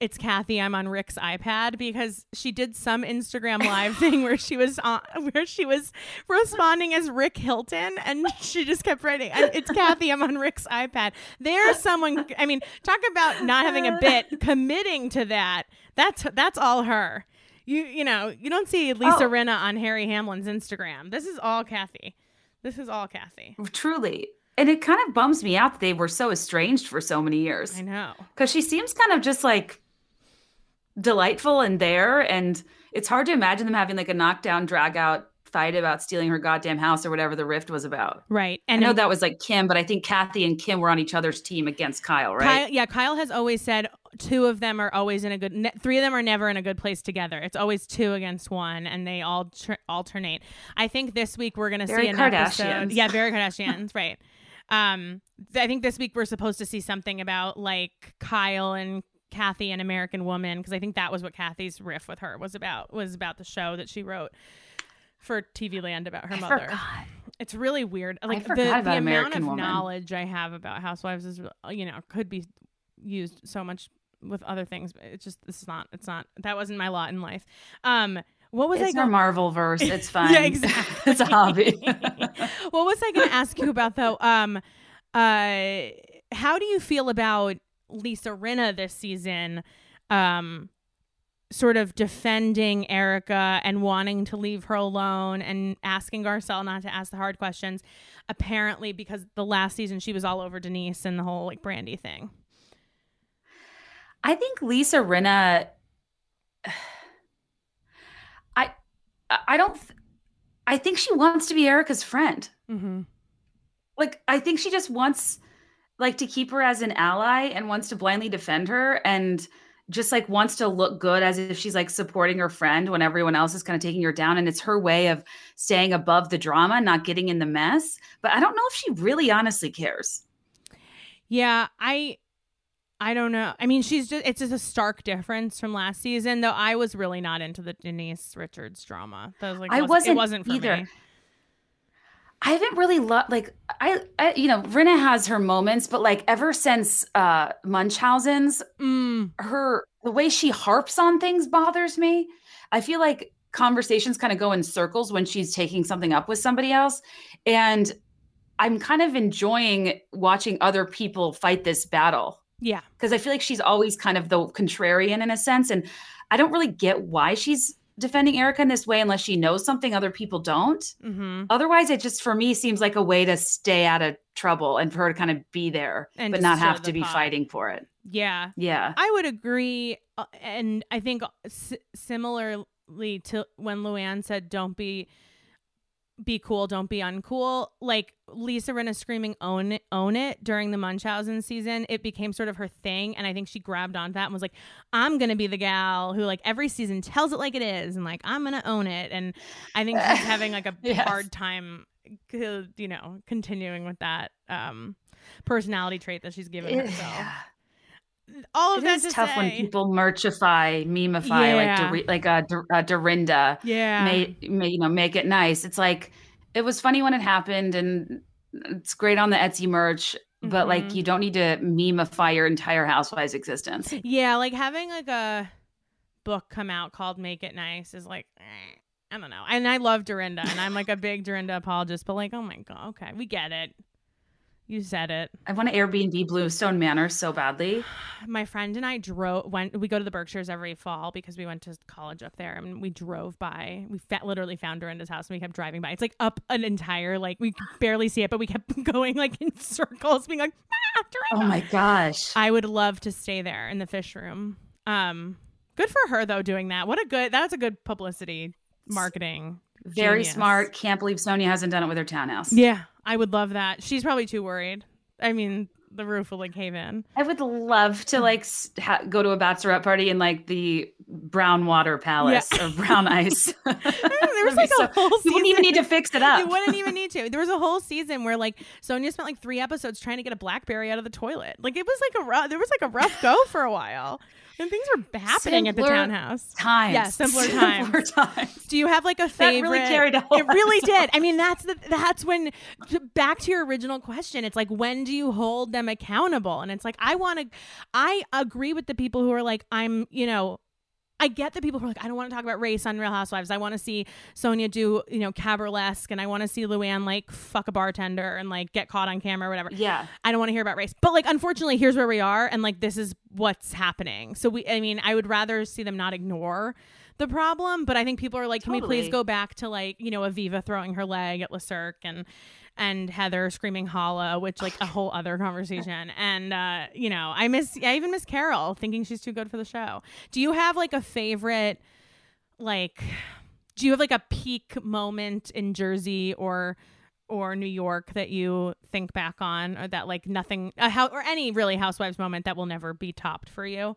it's Kathy. I'm on Rick's iPad because she did some Instagram live thing where she was on where she was responding as Rick Hilton, and she just kept writing, "It's Kathy. I'm on Rick's iPad." There's someone. I mean, talk about not having a bit, committing to that. That's that's all her. You you know you don't see Lisa oh. Rinna on Harry Hamlin's Instagram. This is all Kathy. This is all Kathy. Truly, and it kind of bums me out that they were so estranged for so many years. I know. Because she seems kind of just like delightful and there. And it's hard to imagine them having like a knockdown, drag out fight about stealing her goddamn house or whatever the rift was about. Right. And I know that was like Kim, but I think Kathy and Kim were on each other's team against Kyle, right? Kyle, yeah, Kyle has always said two of them are always in a good ne- three of them are never in a good place together. It's always two against one and they all tr- alternate. I think this week we're going to see an episode. Yeah, very Kardashians, right. Um I think this week we're supposed to see something about like Kyle and Kathy an American Woman because I think that was what Kathy's riff with her was about was about the show that she wrote for TV Land about her I mother. Forgot. It's really weird. Like the, the amount American of Woman. knowledge I have about Housewives is you know could be used so much with other things. But it's just this is not. It's not. That wasn't my lot in life. Um, what was it's I? It's Marvel verse. It's fine. yeah, exactly. it's a hobby. what was I going to ask you about though? Um, uh, how do you feel about Lisa Rinna this season um sort of defending Erika and wanting to leave her alone and asking Garcelle not to ask the hard questions. Apparently, because the last season she was all over Denise and the whole like Brandi thing. I think Lisa Rinna. I I don't. I think she wants to be Erika's friend. Mm-hmm. Like I think she just wants like to keep her as an ally and wants to blindly defend her and just like wants to look good as if she's like supporting her friend when everyone else is kind of taking her down and it's her way of staying above the drama not getting in the mess but i don't know if she really honestly cares Yeah, I I don't know. I mean, she's just it's just a stark difference from last season, though I was really not into the Denise Richards drama. That was like I wasn't, it wasn't for either. me. I haven't really loved like I, I you know Rinna has her moments, but like ever since uh Munchausen's, Mm, her the way she harps on things bothers me. I feel like conversations kind of go in circles when she's taking something up with somebody else, and I'm kind of enjoying watching other people fight this battle yeah. because I feel like she's always kind of the contrarian in a sense, and I don't really get why she's defending Erika in this way unless she knows something other people don't. Mm-hmm. Otherwise, it just for me seems like a way to stay out of trouble and for her to kind of be there, And but not have to be pot. fighting for it. Yeah. Yeah. I would agree, uh, and I think s- similarly to when Luann said, "Don't be, be cool, don't be uncool." Like Lisa Rinna screaming, "Own it, own it!" during the Munchausen season, it became sort of her thing, and I think she grabbed onto that and was like, "I'm gonna be the gal who like every season tells it like it is, and like I'm gonna own it." And I think she's having like a Yes. hard time, you know, continuing with that um personality trait that she's given herself. All of It that is to tough when people merchify, memify, like Yeah. Dor- like a Dor- uh, Dorinda, Yeah. may, may you know make it nice. It's like it was funny when it happened, and it's great on the Etsy merch. But like, Mhm. you don't need to memify your entire housewives existence. Yeah, like having like a book come out called Make It Nice is like eh, I don't know. And I love Dorinda and I'm like a big Dorinda apologist, but like, oh my god, okay, we get it. You said it. I want to Airbnb Bluestone Manor so badly. My friend and I drove went we go to the Berkshires every fall because we went to college up there and we drove by. We fa- literally found Dorinda's house and we kept driving by. It's like up an entire like we barely see it, but we kept going like in circles being like, ah, Dorinda. Oh my gosh. I would love to stay there in the fish room. Um, good for her though doing that. What a good that's a good publicity marketing. Very genius. smart. Can't believe Sonja hasn't done it with her townhouse. Yeah, I would love that. She's probably too worried. I mean, the roof will like cave in. I would love to like ha- go to a bachelorette party in like the brown water palace or brown ice. there was like be a whole season. You wouldn't even need to fix it up. You wouldn't even need to. There was a whole season where like Sonja spent like three episodes trying to get a BlackBerry out of the toilet. Like it was like a rough, there was like a rough go for a while, and things were happening at the townhouse. times. Yeah, simpler Simpler times. Do you have like a That really carried a whole It really did. I mean, that's the that's when to- back to your original question. It's like when do you hold them accountable? And it's like I want to. I agree with the people who are like I'm. You know. I get the people who are like, I don't want to talk about race on Real Housewives. I want to see Sonja do, you know, cabaret-esque, and I want to see Luann like fuck a bartender and like get caught on camera or whatever. Yeah. I don't want to hear about race. But like unfortunately, here's where we are and like this is what's happening. So we I mean, I would rather see them not ignore the problem, but I think people are like, can we please go back to like, you know, Aviva throwing her leg at LeCirque and and Heather screaming holla, which like a whole other conversation. And uh, you know, I miss I even miss Carol thinking she's too good for the show. Do you have like a favorite like do you have like a peak moment in Jersey or or New York that you think back on, or that like nothing, a how or any really Housewives moment that will never be topped for you?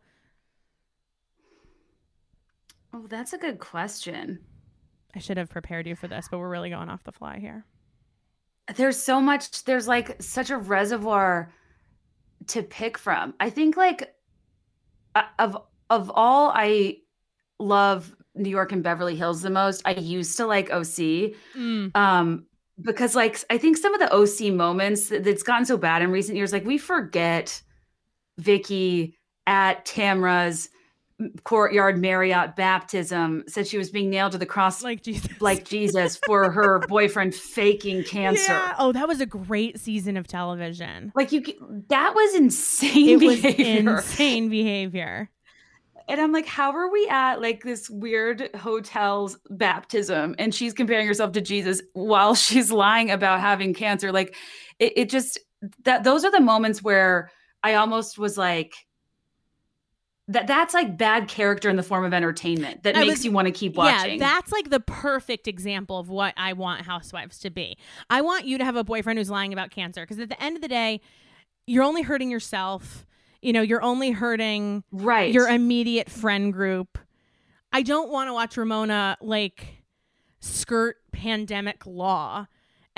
Oh, that's a good question. I should have prepared you for this, but we're really going off the fly here. There's so much, there's like such a reservoir to pick from. I think like uh, of of all I love New York and Beverly Hills the most, I used to like OC. Mm. um because like i think some of the oc moments that's gotten so bad in recent years like we forget vicki at tamra's courtyard marriott baptism said she was being nailed to the cross like, Like Jesus, jesus for her boyfriend faking cancer Yeah. Oh, that was a great season of television. like you that was insane It was behavior insane behavior. and i'm like how are we at like this weird hotel's baptism and she's comparing herself to jesus while she's lying about having cancer like it, it just that those are the moments where i almost was like that that's like bad character in the form of entertainment that I makes was- you want to keep watching Yeah, that's like the perfect example of what I want housewives to be. I want you to have a boyfriend who's lying about cancer because at the end of the day, you're only hurting yourself. You know, you're only hurting Right. your immediate friend group. I don't want to watch Ramona like skirt pandemic law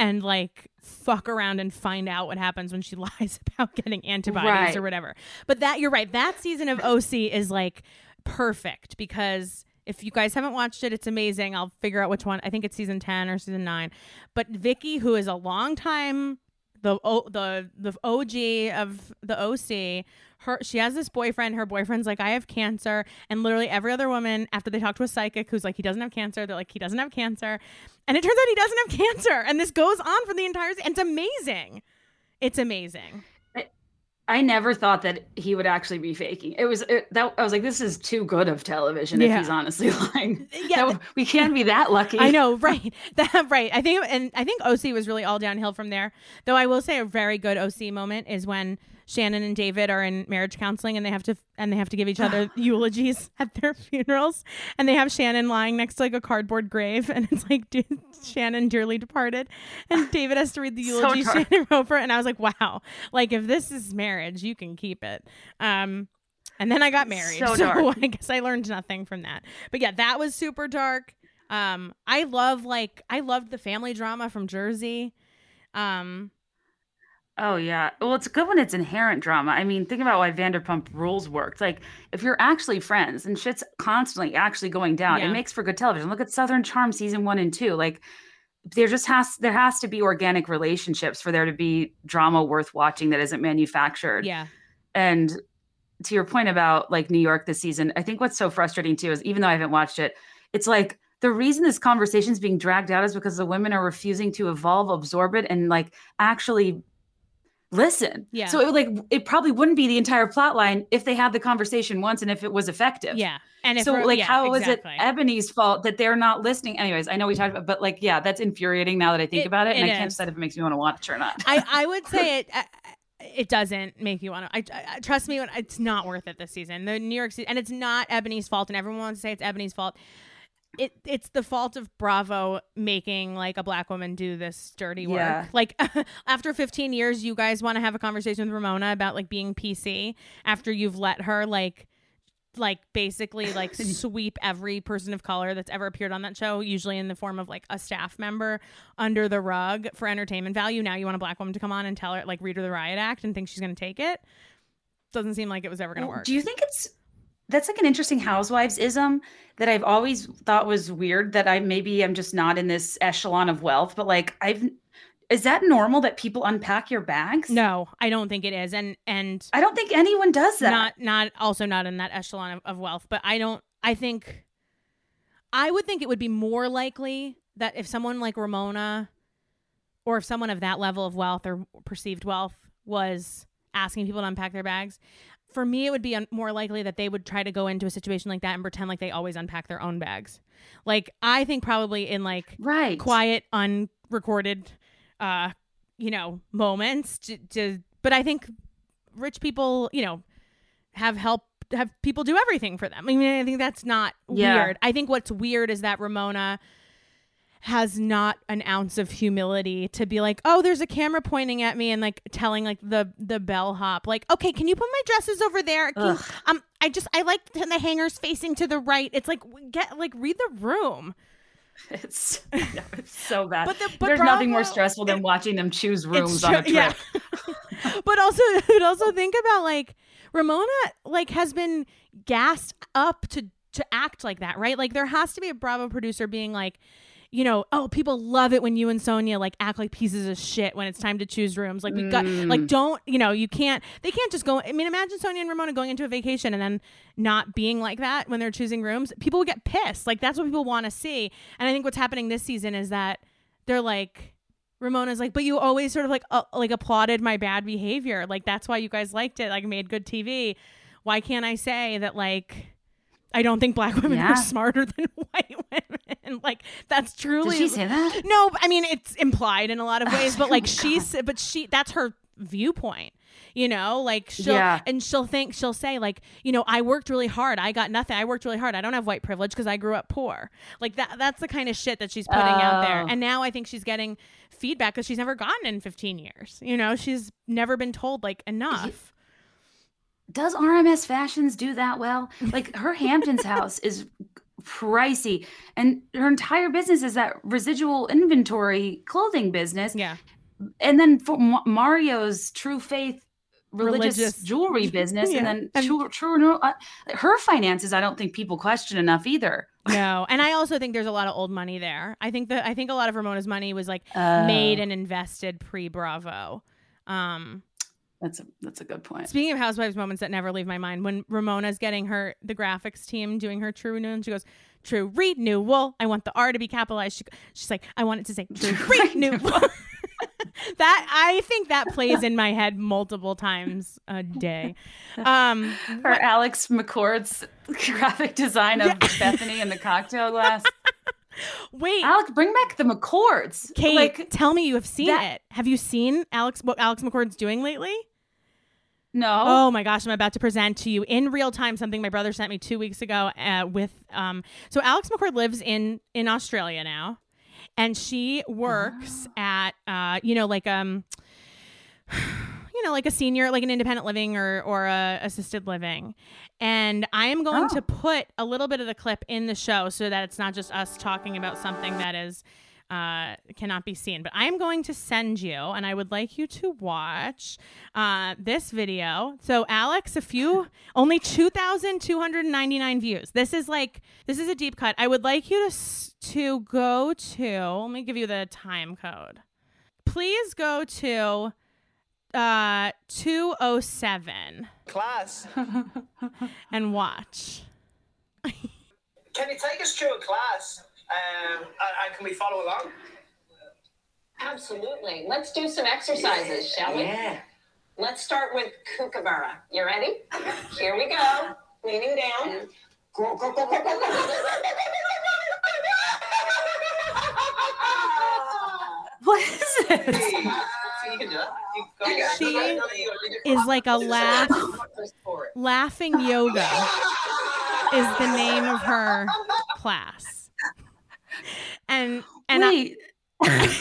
and like fuck around and find out what happens when she lies about getting antibodies Right. or whatever. But that you're right. That season of OC is like perfect because if you guys haven't watched it, it's amazing. I'll figure out which one. I think it's season 10 or season 9. But Vicki who is a long time the o, the the OG of the OC her she has this boyfriend her boyfriend's like I have cancer and literally every other woman after they talk to a psychic who's like he doesn't have cancer they're like he doesn't have cancer and it turns out he doesn't have cancer and this goes on for the entire it's amazing. It's amazing I never thought that he would actually be faking. It was it, that I was like, this is too good of television. Yeah. If he's honestly lying, Yeah. That- we can't be that lucky. I know, right? That right. I think, and I think OC was really all downhill from there. Though I will say a very good OC moment is when Shannon and David are in marriage counseling and they have to and they have to give each other eulogies at their funerals, and they have Shannon lying next to like a cardboard grave, and it's like dude, Shannon dearly departed, and David has to read the eulogy dark. Shannon wrote for, it, and I was like, wow, like if this is marriage, you can keep it. Um, and then I got married, So so. I guess I learned nothing from that. But yeah, that was super dark. Um, I love like I loved the family drama from Jersey. Um, Oh yeah. Well, it's good when it's inherent drama. I mean, think about why Vanderpump Rules worked. Like, if you're actually friends and shit's constantly actually going down, Yeah. it makes for good television. Look at Southern Charm season one and two. Like, there just has there has to be organic relationships for there to be drama worth watching that isn't manufactured. yeah, And to your point about like New York this season, I think what's so frustrating too is even though I haven't watched it, it's like the reason this conversation is being dragged out is because the women are refusing to evolve, absorb it, and like actually listen. Yeah. So it would like it probably wouldn't be the entire plot line if they had the conversation once and if it was effective. yeah. And if So like yeah, how is exactly. it Eboni's fault that they're not listening? Anyways, I know we talked about but like yeah, that's infuriating now that I think It- about it. And it I can't decide if it makes me want to watch or not. I I would say it. Uh, it doesn't make you want to. I, I trust me. It's not worth it this season. The New York City, and it's not Eboni's fault. And everyone wants to say it's Eboni's fault. It it's the fault of Bravo making like a black woman do this dirty work. Yeah. Like after 15 years, you guys want to have a conversation with Ramona about like being PC after you've let her like like basically like sweep every person of color that's ever appeared on that show, usually in the form of like a staff member, under the rug for entertainment value. Now you want a black woman to come on and tell her like read her the riot act and think she's going to take it. Doesn't seem like it was ever going to Well, work. Do you think it's that's like an interesting housewives ism that I've always thought was weird that I maybe I'm just not in this echelon of wealth, but like I've is that normal that people unpack your bags? no, I don't think it is, and and I don't think anyone does that. not not also not in that echelon of, of wealth. But I don't. I think I would think it would be more likely that if someone like Ramona, or if someone of that level of wealth or perceived wealth was asking people to unpack their bags. For me, it would be un- more likely that they would try to go into a situation like that and pretend like they always unpack their own bags. Like I think probably in like right. quiet, unrecorded, uh, you know, moments. To, to, but I think rich people, you know, have help have people do everything for them. I mean, I think that's not Yeah. weird. I think what's weird is that Ramona has not an ounce of humility to be like, oh, there's a camera pointing at me and like telling like the the bellhop, like, okay, can you put my dresses over there? Can um, I just I like the hangers facing to the right. It's like get like read the room. It's, it's so bad. But the- but There's nothing more stressful than watching them choose rooms on a trip. yeah. but also, but also think about like Ramona, like has been gassed up to to act like that, right? Like there has to be a Bravo producer being like, you know, oh, people love it when you and Sonja like act like pieces of shit when it's time to choose rooms. Like we got, Mm. like don't, you know, you can't. They can't just go. I mean, imagine Sonja and Ramona going into a vacation and then not being like that when they're choosing rooms. People would get pissed. Like that's what people want to see. And I think what's happening this season is that they're like Ramona's like, but you always sort of like uh, like applauded my bad behavior. Like that's why you guys liked it. Like made good TV. Why can't I say that like I don't think black women Yeah. are smarter than white women? Like that's truly Did she say that? no, I mean it's implied in a lot of ways, but oh like she's but she that's her viewpoint you know like she'll Yeah. and she'll think she'll say like you know i worked really hard i got nothing i worked really hard i don't have white privilege because i grew up poor like that that's the kind of shit that she's putting out there Oh. and now i think she's getting feedback because she's never gotten in 15 years you know she's never been told like enough Does RMS Fashions do that well? Like her Hamptons house is pricey, and her entire business is that residual inventory clothing business. yeah And then for Ma- Mario's True Faith religious, Religious. jewelry business, Yeah. and then And- true, true, uh, her finances. I don't think people question enough either. no and i also think there's a lot of old money there i think that i think a lot of ramona's money was like Oh. made and invested pre bravo um That's a that's a good point. Speaking of housewives moments that never leave my mind, when Ramona's getting her the graphics team doing her true renewal, she goes, "True renewal. I want the R to be capitalized." She, she's like, "I want it to say true renewal." that I think that plays in my head multiple times a day. Um, Her Alex McCord's graphic design of Bethenny in the cocktail glass. wait, Alex, bring back the McCords. Kate, like tell me you have seen that- it. Have you seen Alex what Alex McCord's doing lately? No. Oh my gosh, I'm about to present to you in real time something my brother sent me two weeks ago. Uh, with um, so Alex McCord lives in in Australia now, and she works at uh, you know, like um, you know, like a senior, like an independent living or or a assisted living. And I am going Oh. to put a little bit of the clip in the show so that it's not just us talking about something that is uh, cannot be seen. But I am going to send you, and I would like you to watch uh, this video. So, Alex, a few, only 2,299 views. This is like, this is a deep cut. I would like you to, to go to, let me give you the time code. Please go to uh 207 Class, and watch. can you take us to a class um, and, and can we follow along? Absolutely. Let's do some exercises, shall we? Yeah. Let's start with Kookaburra. You ready? Here we go. Leaning down. What is it? So you can do it. You. She Is like a laugh, Just for it. laughing yoga is the name of her class. And and I- Wait.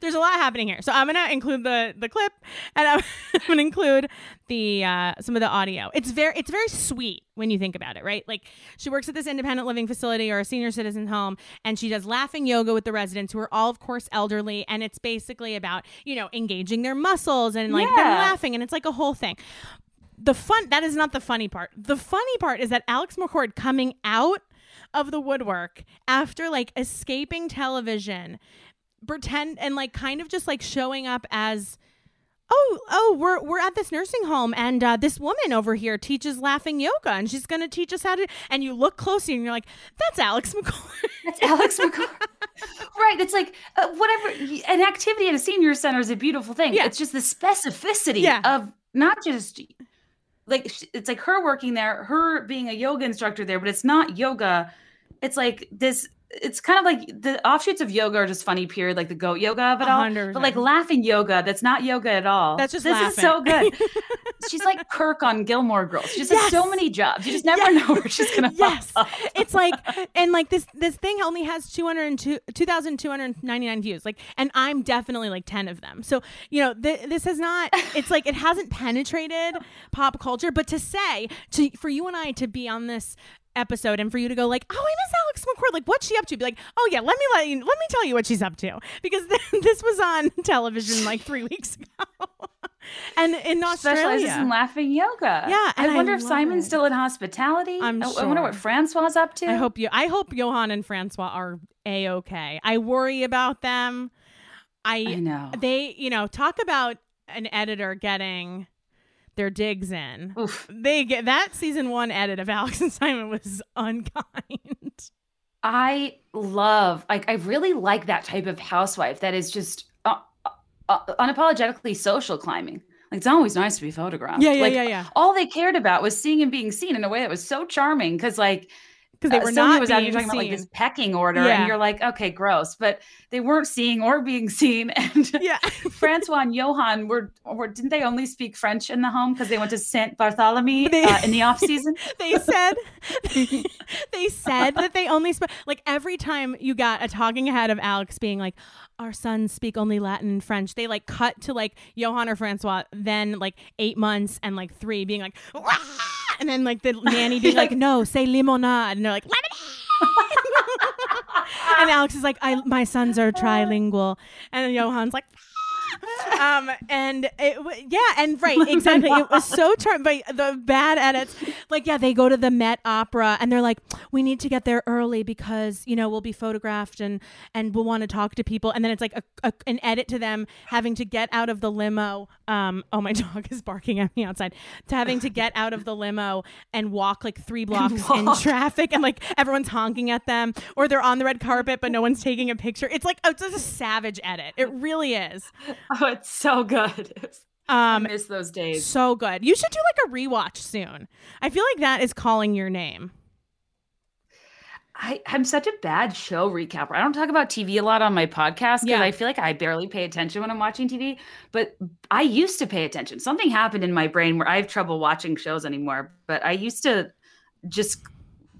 there's a lot happening here. So I'm gonna include the the clip, and I'm, I'm gonna include the uh, some of the audio. It's very it's very sweet when you think about it, right? Like she works at this independent living facility or a senior citizen home, and she does laughing yoga with the residents who are all, of course, elderly, and it's basically about you know engaging their muscles and like them Yeah. laughing, and it's like a whole thing. The fun that is not the funny part. The funny part is that Alex McCord coming out of the woodwork after like escaping television pretend and like kind of just like showing up as oh oh we're we're at this nursing home and uh, this woman over here teaches laughing yoga and she's going to teach us how to and you look closely and you're like that's alex mccord That's Alex McCord. right. It's like uh, whatever. An activity at a senior center is a beautiful thing. Yeah. It's just the specificity Yeah. of not just like it's like her working there, her being a yoga instructor there, but it's not yoga. It's like this. It's kind of like the offshoots of yoga are just funny, period, like the goat yoga of it all. hundred But like laughing yoga, that's not yoga at all. That's just this is so good. she's like Kirk on Gilmore Girls. She just has so many jobs. You just never Yes. know where she's gonna. pop yes up. it's like and like this this thing only has 202 2299 views like and i'm definitely like 10 of them so you know th- this is not it's like it hasn't penetrated pop culture but to say to for you and i to be on this episode and for you to go like oh i miss alex mccord like what's she up to be like oh yeah let me let you let me tell you what she's up to because this was on television like three weeks ago and in specializes australia in laughing yoga. Yeah, I I wonder if Simon's it. still in hospitality. I'm I, I wonder what sure. Francois up to. I hope you. I hope Johan and Francois are a okay. I worry about them. I, I know. they. You know, talk about an editor getting their digs in. Oof. They get that season one edit of Alex and Simon was unkind. I love, like, I really like that type of housewife that is just uh, uh, unapologetically social climbing. Like, it's always nice to be photographed. Yeah, yeah, Like, yeah, yeah. All they cared about was seeing and being seen in a way that was so charming because, like, because they uh, were Sonja not was out here talking about like seen. this pecking order, Yeah. and you're like, okay, gross. But they weren't seeing or being seen. And yeah. Francois and Johan were, were didn't they only speak French in the home because they went to Saint Bartholomew They- uh, in the off season? they said they said that they only spoke like every time you got a talking head of Alex being like our sons speak only Latin and French they like cut to like Johan or Francois then like eight months and like three being like "Wah!" And then like the nanny being like no say limonade and they're like lemonade! And Alex is like I my sons are trilingual. And Johan's like um and it w- yeah and right exactly. It was so charming but the bad edits like yeah they go to the met opera and they're like we need to get there early because you know we'll be photographed and and we'll want to talk to people. And then it's like a, a, an edit to them having to get out of the limo um oh my dog is barking at me outside to having to get out of the limo and walk like three blocks in traffic and like everyone's honking at them or they're on the red carpet but no one's taking a picture. It's like it's just a savage edit. It really is Oh, it's so good. um I miss those days. so good. You should do like a rewatch soon. I feel like that is calling your name. I, I'm such a bad show recapper. I don't talk about TV a lot on my podcast because Yeah. I feel like I barely pay attention when I'm watching TV. But I used to pay attention. Something happened in my brain where I have trouble watching shows anymore. But I used to just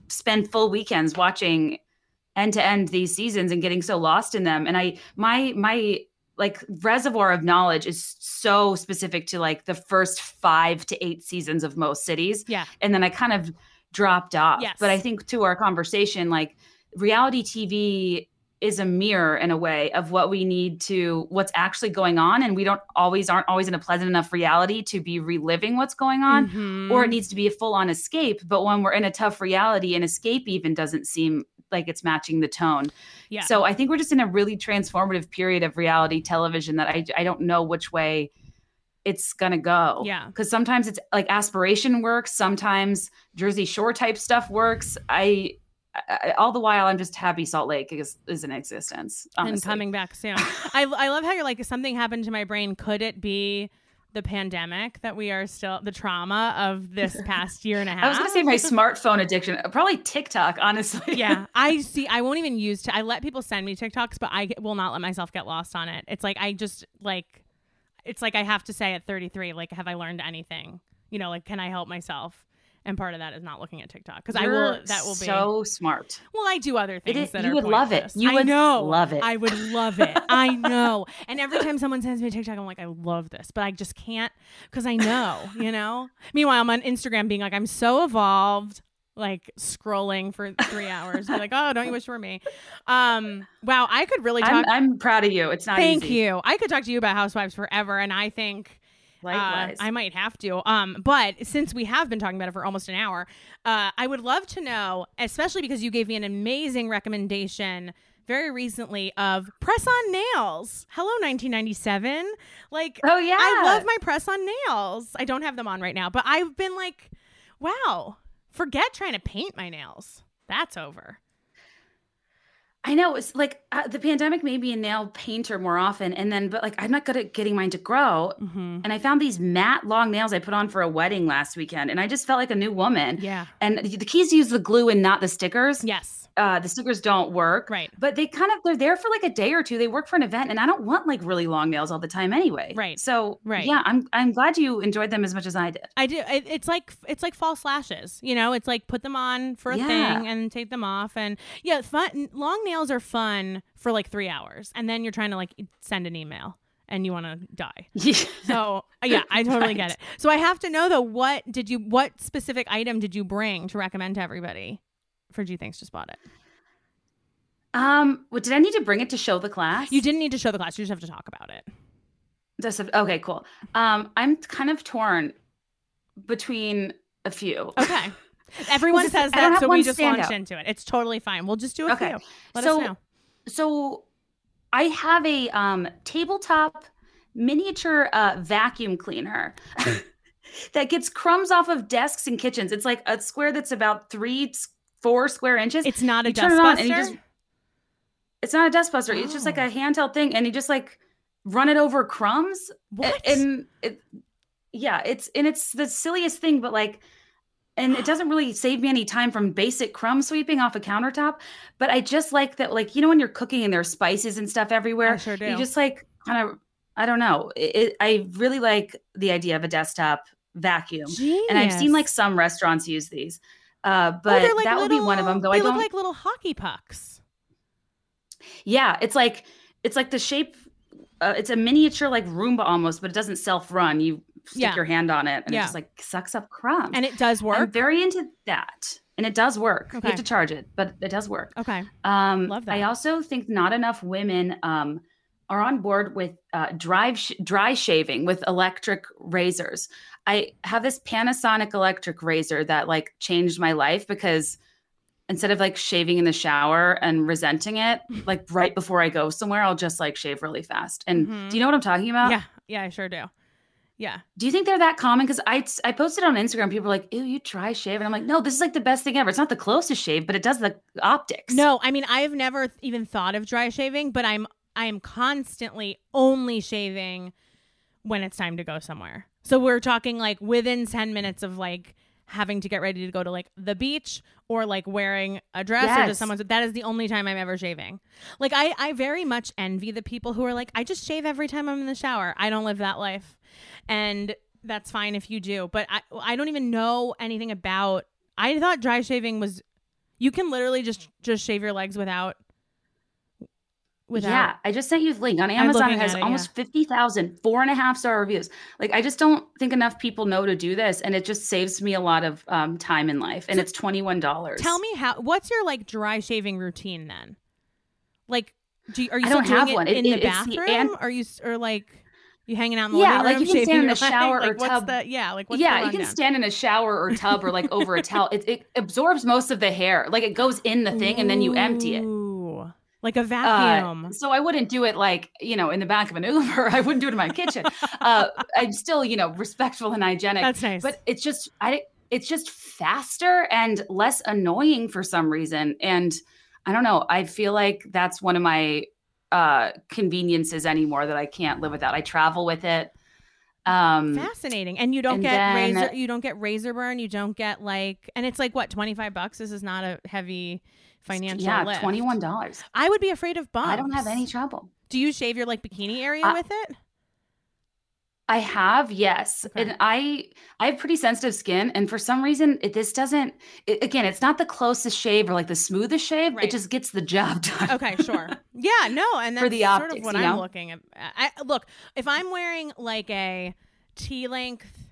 spend full weekends watching end to end these seasons and getting so lost in them. And I my my like reservoir of knowledge is so specific to like the first five to eight seasons of most cities Yeah. and then I kind of dropped off. Yes. But I think to our conversation, like reality TV is a mirror in a way of what we need to what's actually going on and we don't always aren't always in a pleasant enough reality to be reliving what's going on Mhm. or it needs to be a full on escape but when we're in a tough reality an escape even doesn't seem like it's matching the tone yeah. so I think we're just in a really transformative period of reality television that I, I don't know which way it's gonna go. Yeah. Because sometimes it's like aspiration works, sometimes Jersey Shore type stuff works. I, I all the while I'm just happy Salt Lake is, is in existence. and coming back soon. I I love how you're like if something happened to my brain. Could it be the pandemic that we are still the trauma of this past year and a half? I was gonna say my smartphone addiction, uh, probably TikTok, honestly. yeah, I see. I won't even use. T- I let people send me TikToks, but I will not let myself get lost on it. It's like I just like, it's like I have to say at 33, like, have I learned anything? You know, like, can I help myself? And part of that is not looking at TikTok because I will. That will be so smart. Well, I do other things is- that you would love it. You I would know. love it. I would love it. I know. And every time someone sends me a TikTok, I'm like, I love this, but I just can't because I know, you know. Meanwhile, I'm on Instagram being like, I'm so evolved, like scrolling for three hours, be like, oh, don't you wish you were me? Um, wow, I could really talk. I'm, I'm proud of you. It's not Thank easy. you. I could talk to you about Housewives forever, and I think. Uh, I might have to. Um, but since we have been talking about it for almost an hour, uh, I would love to know, especially because you gave me an amazing recommendation very recently of press on nails. Hello, 1997. Like, Oh, yeah. I love my press on nails. I don't have them on right now, but I've been like, wow, forget trying to paint my nails. That's over. I know it's like uh, the pandemic made me a nail painter more often, and then but like I'm not good at getting mine to grow. Mm-hmm. And I found these matte long nails I put on for a wedding last weekend, and I just felt like a new woman. Yeah. And the key is to use the glue and not the stickers. Yes. Uh, the stickers don't work. Right. But they kind of they're there for like a day or two. They work for an event, and I don't want like really long nails all the time anyway. Right. So Right. yeah, I'm I'm glad you enjoyed them as much as I did. I do. It, it's like it's like false lashes. You know, it's like put them on for a Yeah. thing and take them off. And yeah, fun. Long nails are fun for like three hours, and then you're trying to like send an email and you want to die. So yeah, I totally get it. So I have to know though, what did you? What specific item did you bring to recommend to everybody for Gee Thanks Just Bought It? Um, what did I need to bring it to show the class? You didn't need to show the class. You just have to talk about it. Just okay, cool. Um, I'm kind of torn between a few. Okay. Everyone just- says I don't that, have so we just standout. launched into it. It's totally fine. We'll just do a Okay. few. Let so, us know. so I have a um, tabletop miniature uh, vacuum cleaner that gets crumbs off of desks and kitchens. It's like a square that's about three, s- four square inches. It's not a You turn dust it buster. just- It's not a dust buster. It's just like Oh. a handheld thing, and you just like run it over crumbs. What? And it, yeah, it's and it's the silliest thing, but like and it doesn't really save me any time from basic crumb sweeping off a countertop. But I just like that, like you know, when you're cooking and there's spices and stuff everywhere, I sure do. you just like kind of. I don't know. It, it- I really like the idea of a desktop vacuum, and I've seen like some restaurants use these. Uh, Oh, but they're like that would be one of them. little- Though they I don't. look like little hockey pucks. Yeah, it's like it's like the shape. Uh, it's a miniature like Roomba almost, but it doesn't self run. You stick Yeah. your hand on it, and Yeah. it just like sucks up crumbs. And it does work. I'm very into that, and it does work. You have to charge it, but it does work. okay. Um, Love I also think not enough women um, are on board with uh, drive sh- dry shaving with electric razors. I have this Panasonic electric razor that like changed my life because instead of like shaving in the shower and resenting it, like right before I go somewhere, I'll just like shave really fast. And Mhm. do you know what I'm talking about? yeah. Yeah, I sure do. Yeah. Do you think they're that common? Because I I posted on Instagram, people are like, "Ew, you dry shave," and I'm like, "No, this is like the best thing ever. It's not the closest shave, but it does the optics." No, I mean I've never th- even thought of dry shaving, but I'm I am constantly only shaving when it's time to go somewhere. So we're talking like within 10 minutes of like having to get ready to go to like the beach or like wearing a dress or Yes. just someone's that is the only time I'm ever shaving. Like I I very much envy the people who are like I just shave every time I'm in the shower. I don't live that life. And that's fine if you do, but I I don't even know anything about I thought dry shaving was you can literally just just shave your legs without without Yeah, I just sent you the link on Amazon. It has it, almost 50,000 four and a half star reviews. Like, I just don't think enough people know to do this. And it just saves me a lot of um, time in life. And So it's $21. Tell me how what's your like dry shaving routine then? Like do you, are you I still don't doing have it one. in It- the it's the bathroom an- or you or like you hanging out in the Yeah, living like room you can stand in a shower or like, what's tub. the yeah, like what's yeah, you can rundown? stand in a shower or tub or like over a towel. It, it absorbs most of the hair. Like, it goes in the thing and then you empty it. Like a Uh, vacuum. so I wouldn't do it like you know in the back of an Uber. I wouldn't do it in my kitchen. Uh, I'm still you know respectful and hygienic. That's nice. But it's just I it's just faster and less annoying for some reason. And I don't know. I feel like that's one of my uh conveniences anymore that I can't live without. I travel with it. Um Fascinating. And you don't and get then- razor you don't get razor burn, you don't get like and it's like what, 25 bucks? This is not a heavy financial yeah, lift. twenty one dollars. I would be afraid of bumps. I don't have any trouble. Do you shave your like bikini area I- with it? I have, yes, Okay. and I I have pretty sensitive skin, and for some reason, it, this doesn't. It, again, it's not the closest shave or like the smoothest shave. Right. It just gets the job done. Okay, sure. Yeah, no, and that's For the sort of what you I'm looking at. I, look, if I'm wearing like a T-length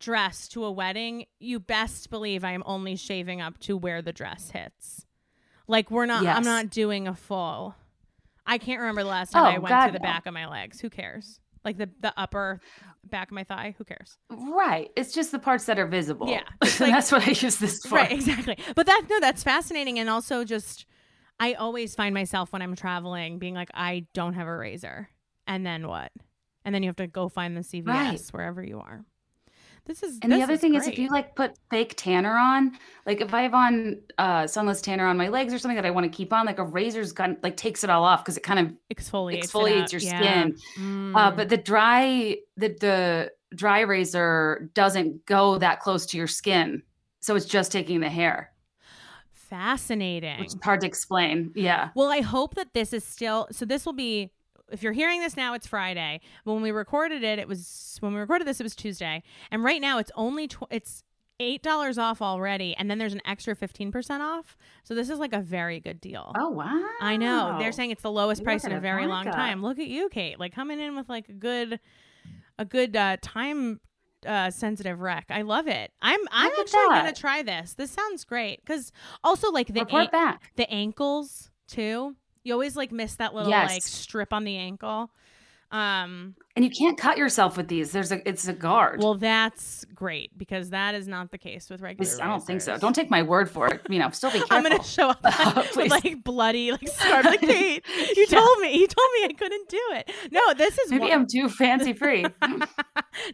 dress to a wedding, you best believe I am only shaving up to where the dress hits. Like we're not. I'm not doing a full. I can't remember the last time Oh, I went God, to the no. back of my legs. Who cares? Like the the upper back of my thigh. Who cares? Right. It's just the parts that are visible. Yeah, like- that's what I use this for. Right, exactly. But that no, that's fascinating, and also just I always find myself when I'm traveling being like, I don't have a razor, and then what? And then you have to go find the CVS Right. wherever you are. This is And this the other thing is, if you like put fake tanner on, like if I have on uh, sunless tanner on my legs or something that I want to keep on, like a razor's gun like takes it all off because it kind of exfoliates exfoliates your Yeah. skin. Uh, Mm. but the dry the the dry razor doesn't go that close to your skin, so it's just taking the hair, fascinating. which is hard to explain. Yeah. Well, I hope that this is still so. This will be if you're hearing this now, it's Friday. But when we recorded it, it was when we recorded this, it was Tuesday, and right now it's only tw- it's eight dollars off already, and then there's an extra fifteen percent off. So this is like a very good deal. Oh wow. I know they're saying it's the lowest You're price in a very long markup. time. Look at you, Kate, like coming in with like a good, a good uh, time uh sensitive rec. I love it. I'm I'm Look actually gonna try this. This sounds great because also like the back. the ankles too. You always like miss that little Yes. like strip on the ankle. Um, And you can't cut yourself with these. There's a it's a guard. well, that's great because that is not the case with regular. I don't think so. Don't take my word for it. You know, still be careful. I'm gonna show up with like bloody, like scarf. Like Kate, you Yeah. told me, you told me I couldn't do it. No, this is Maybe I'm too fancy free.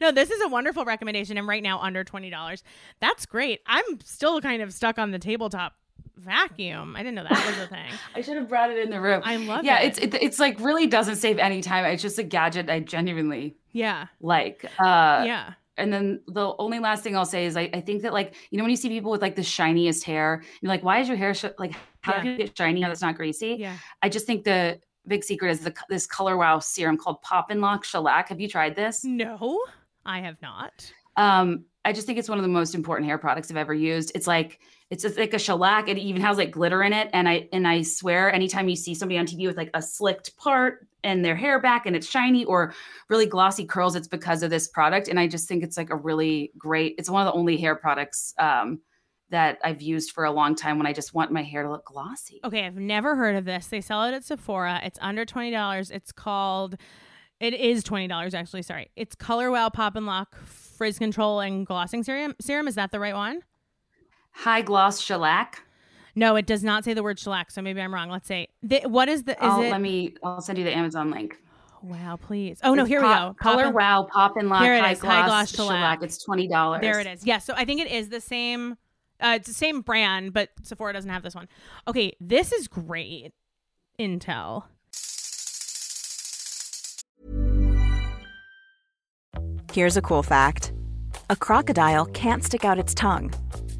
no, this is a wonderful recommendation, and right now under twenty dollars. That's great. I'm still kind of stuck on the tabletop vacuum. I didn't know that was a thing. I should have brought it in the room. I love yeah, it. it's it, it's like really doesn't save any time. It's just a gadget I genuinely Yeah, like. Uh, yeah. and then the only last thing I'll say is I, I think that like you know when you see people with like the shiniest hair, you're like, why is your hair sh- like how Yeah. do you get shiny? How that's not greasy? Yeah. I just think the big secret is the this Color Wow serum called Pop and Lock Shellac. Have you tried this? No, I have not. Um, I just think it's one of the most important hair products I've ever used. It's like it's just like a shellac. It even has like glitter in it. And I and I swear, anytime you see somebody on TV with like a slicked part and their hair back and it's shiny or really glossy curls, it's because of this product. And I just think it's like a really great. It's one of the only hair products um, that I've used for a long time when I just want my hair to look glossy. Okay, I've never heard of this. They sell it at Sephora. It's under twenty dollars. It's called. It is twenty dollars actually. Sorry, it's Color Wow Pop and Lock Frizz Control and Glossing Serum. Serum is that the right one? High gloss shellac. No, it does not say the word shellac. So maybe I'm wrong. Let's say the, what is the is I'll, it? let me. I'll send you the Amazon link. wow, please. Oh no, here pop- we go. Pop Color and- Wow Pop and Lock Here it High Gloss, High Gloss Shellac. shellac. It's twenty dollars. There it is. Yeah. So I think it is the same. Uh, it's the same brand, but Sephora doesn't have this one. Okay, this is great. Intel. Here's a cool fact a crocodile can't stick out its tongue.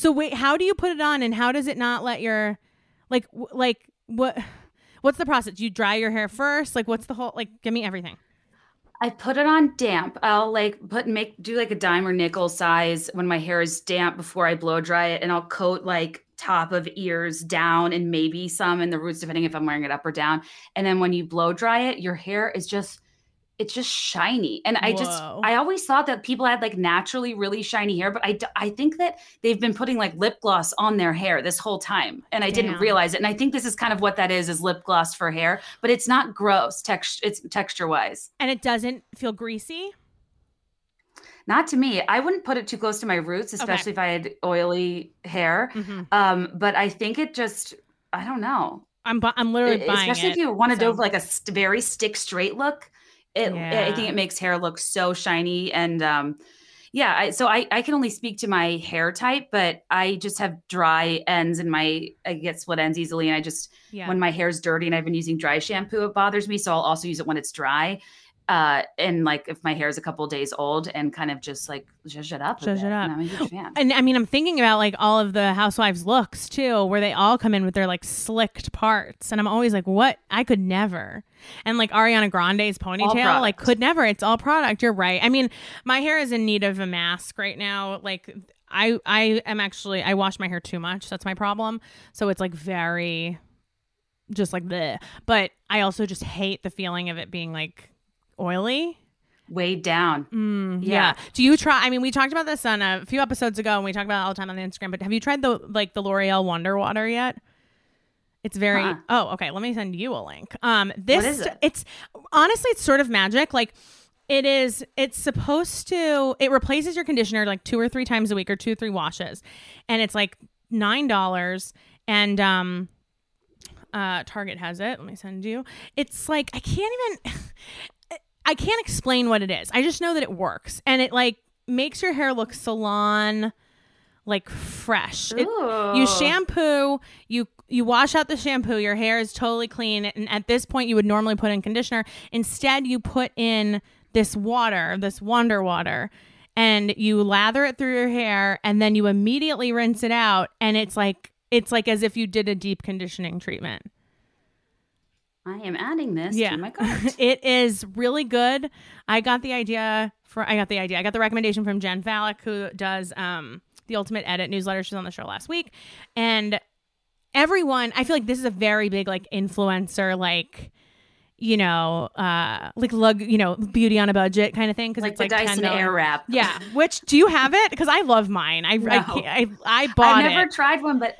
So wait, how do you put it on, and how does it not let your like like what? What's the process? You dry your hair first. Like, what's the whole like? Give me everything. I put it on damp. I'll like put make do like a dime or nickel size when my hair is damp before I blow dry it, and I'll coat like top of ears down and maybe some in the roots, depending if I'm wearing it up or down. And then when you blow dry it, your hair is just it's just shiny. And I just, I always thought that people had like naturally really shiny hair, but I, I think that they've been putting like lip gloss on their hair this whole time, and I didn't realize it. And I think this is kind of what that is is lip gloss for hair, but it's not gross text it's texture wise. And it doesn't feel greasy. Not to me. I wouldn't put it too close to my roots, especially if I had oily hair. Mhm. Um, but I think it just, I don't know. I'm bu- I'm literally E- buying especially it. if you want to so- do like a st- very stick straight look. It, I think it makes hair look so shiny and um, yeah. I, so I I can only speak to my hair type, but I just have dry ends and my I get split ends easily, and I just Yeah. when my hair's dirty and I've been using dry shampoo, it bothers me. So I'll also use it when it's dry. Uh, and like if my hair is a couple days old and kind of just like zhuzh it up. Zhuzh it up. and I'm a huge fan. And I mean, I'm thinking about like all of the housewives' looks too, where they all come in with their like slicked parts, and I'm always like, "What? I could never." And like Ariana Grande's ponytail, like could never. It's all product. You're right. I mean, my hair is in need of a mask right now. Like I, I am actually I wash my hair too much. That's my problem. So it's like very, just like the. But I also just hate the feeling of it being like oily. Weighed down. Mm, yeah. Yeah. Do you try? I mean, we talked about this on a few episodes ago, and we talked about it all the time on the Instagram. But have you tried the like the L'Oreal Wonder Water yet? It's very. Uh-uh. Oh, okay. Let me send you a link. Um, this is it? it's honestly it's sort of magic. Like it is. It's supposed to. It replaces your conditioner like two or three times a week or two three washes, and it's like nine dollars. And um, uh, Target has it. Let me send you. It's like I can't even. I can't explain what it is. I just know that it works and it like makes your hair look salon like fresh. It- you shampoo, you you wash out the shampoo, your hair is totally clean and at this point you would normally put in conditioner. Instead you put in this water, this wonder water and you lather it through your hair and then you immediately rinse it out and it's like it's like as if you did a deep conditioning treatment. I am adding this Yeah. to my cart. it is really good. I got the idea for I got the idea. I got the recommendation from Jen Falick who does um the Ultimate Edit newsletter. She's on the show last week. And everyone, I feel like this is a very big like influencer like you know, uh like lug, you know, beauty on a budget kind of thing because like it's the like Dyson $10. Airwrap. Yeah, which do you have it? Because I love mine. I I, No. can't- I, I bought I've never it. tried one, but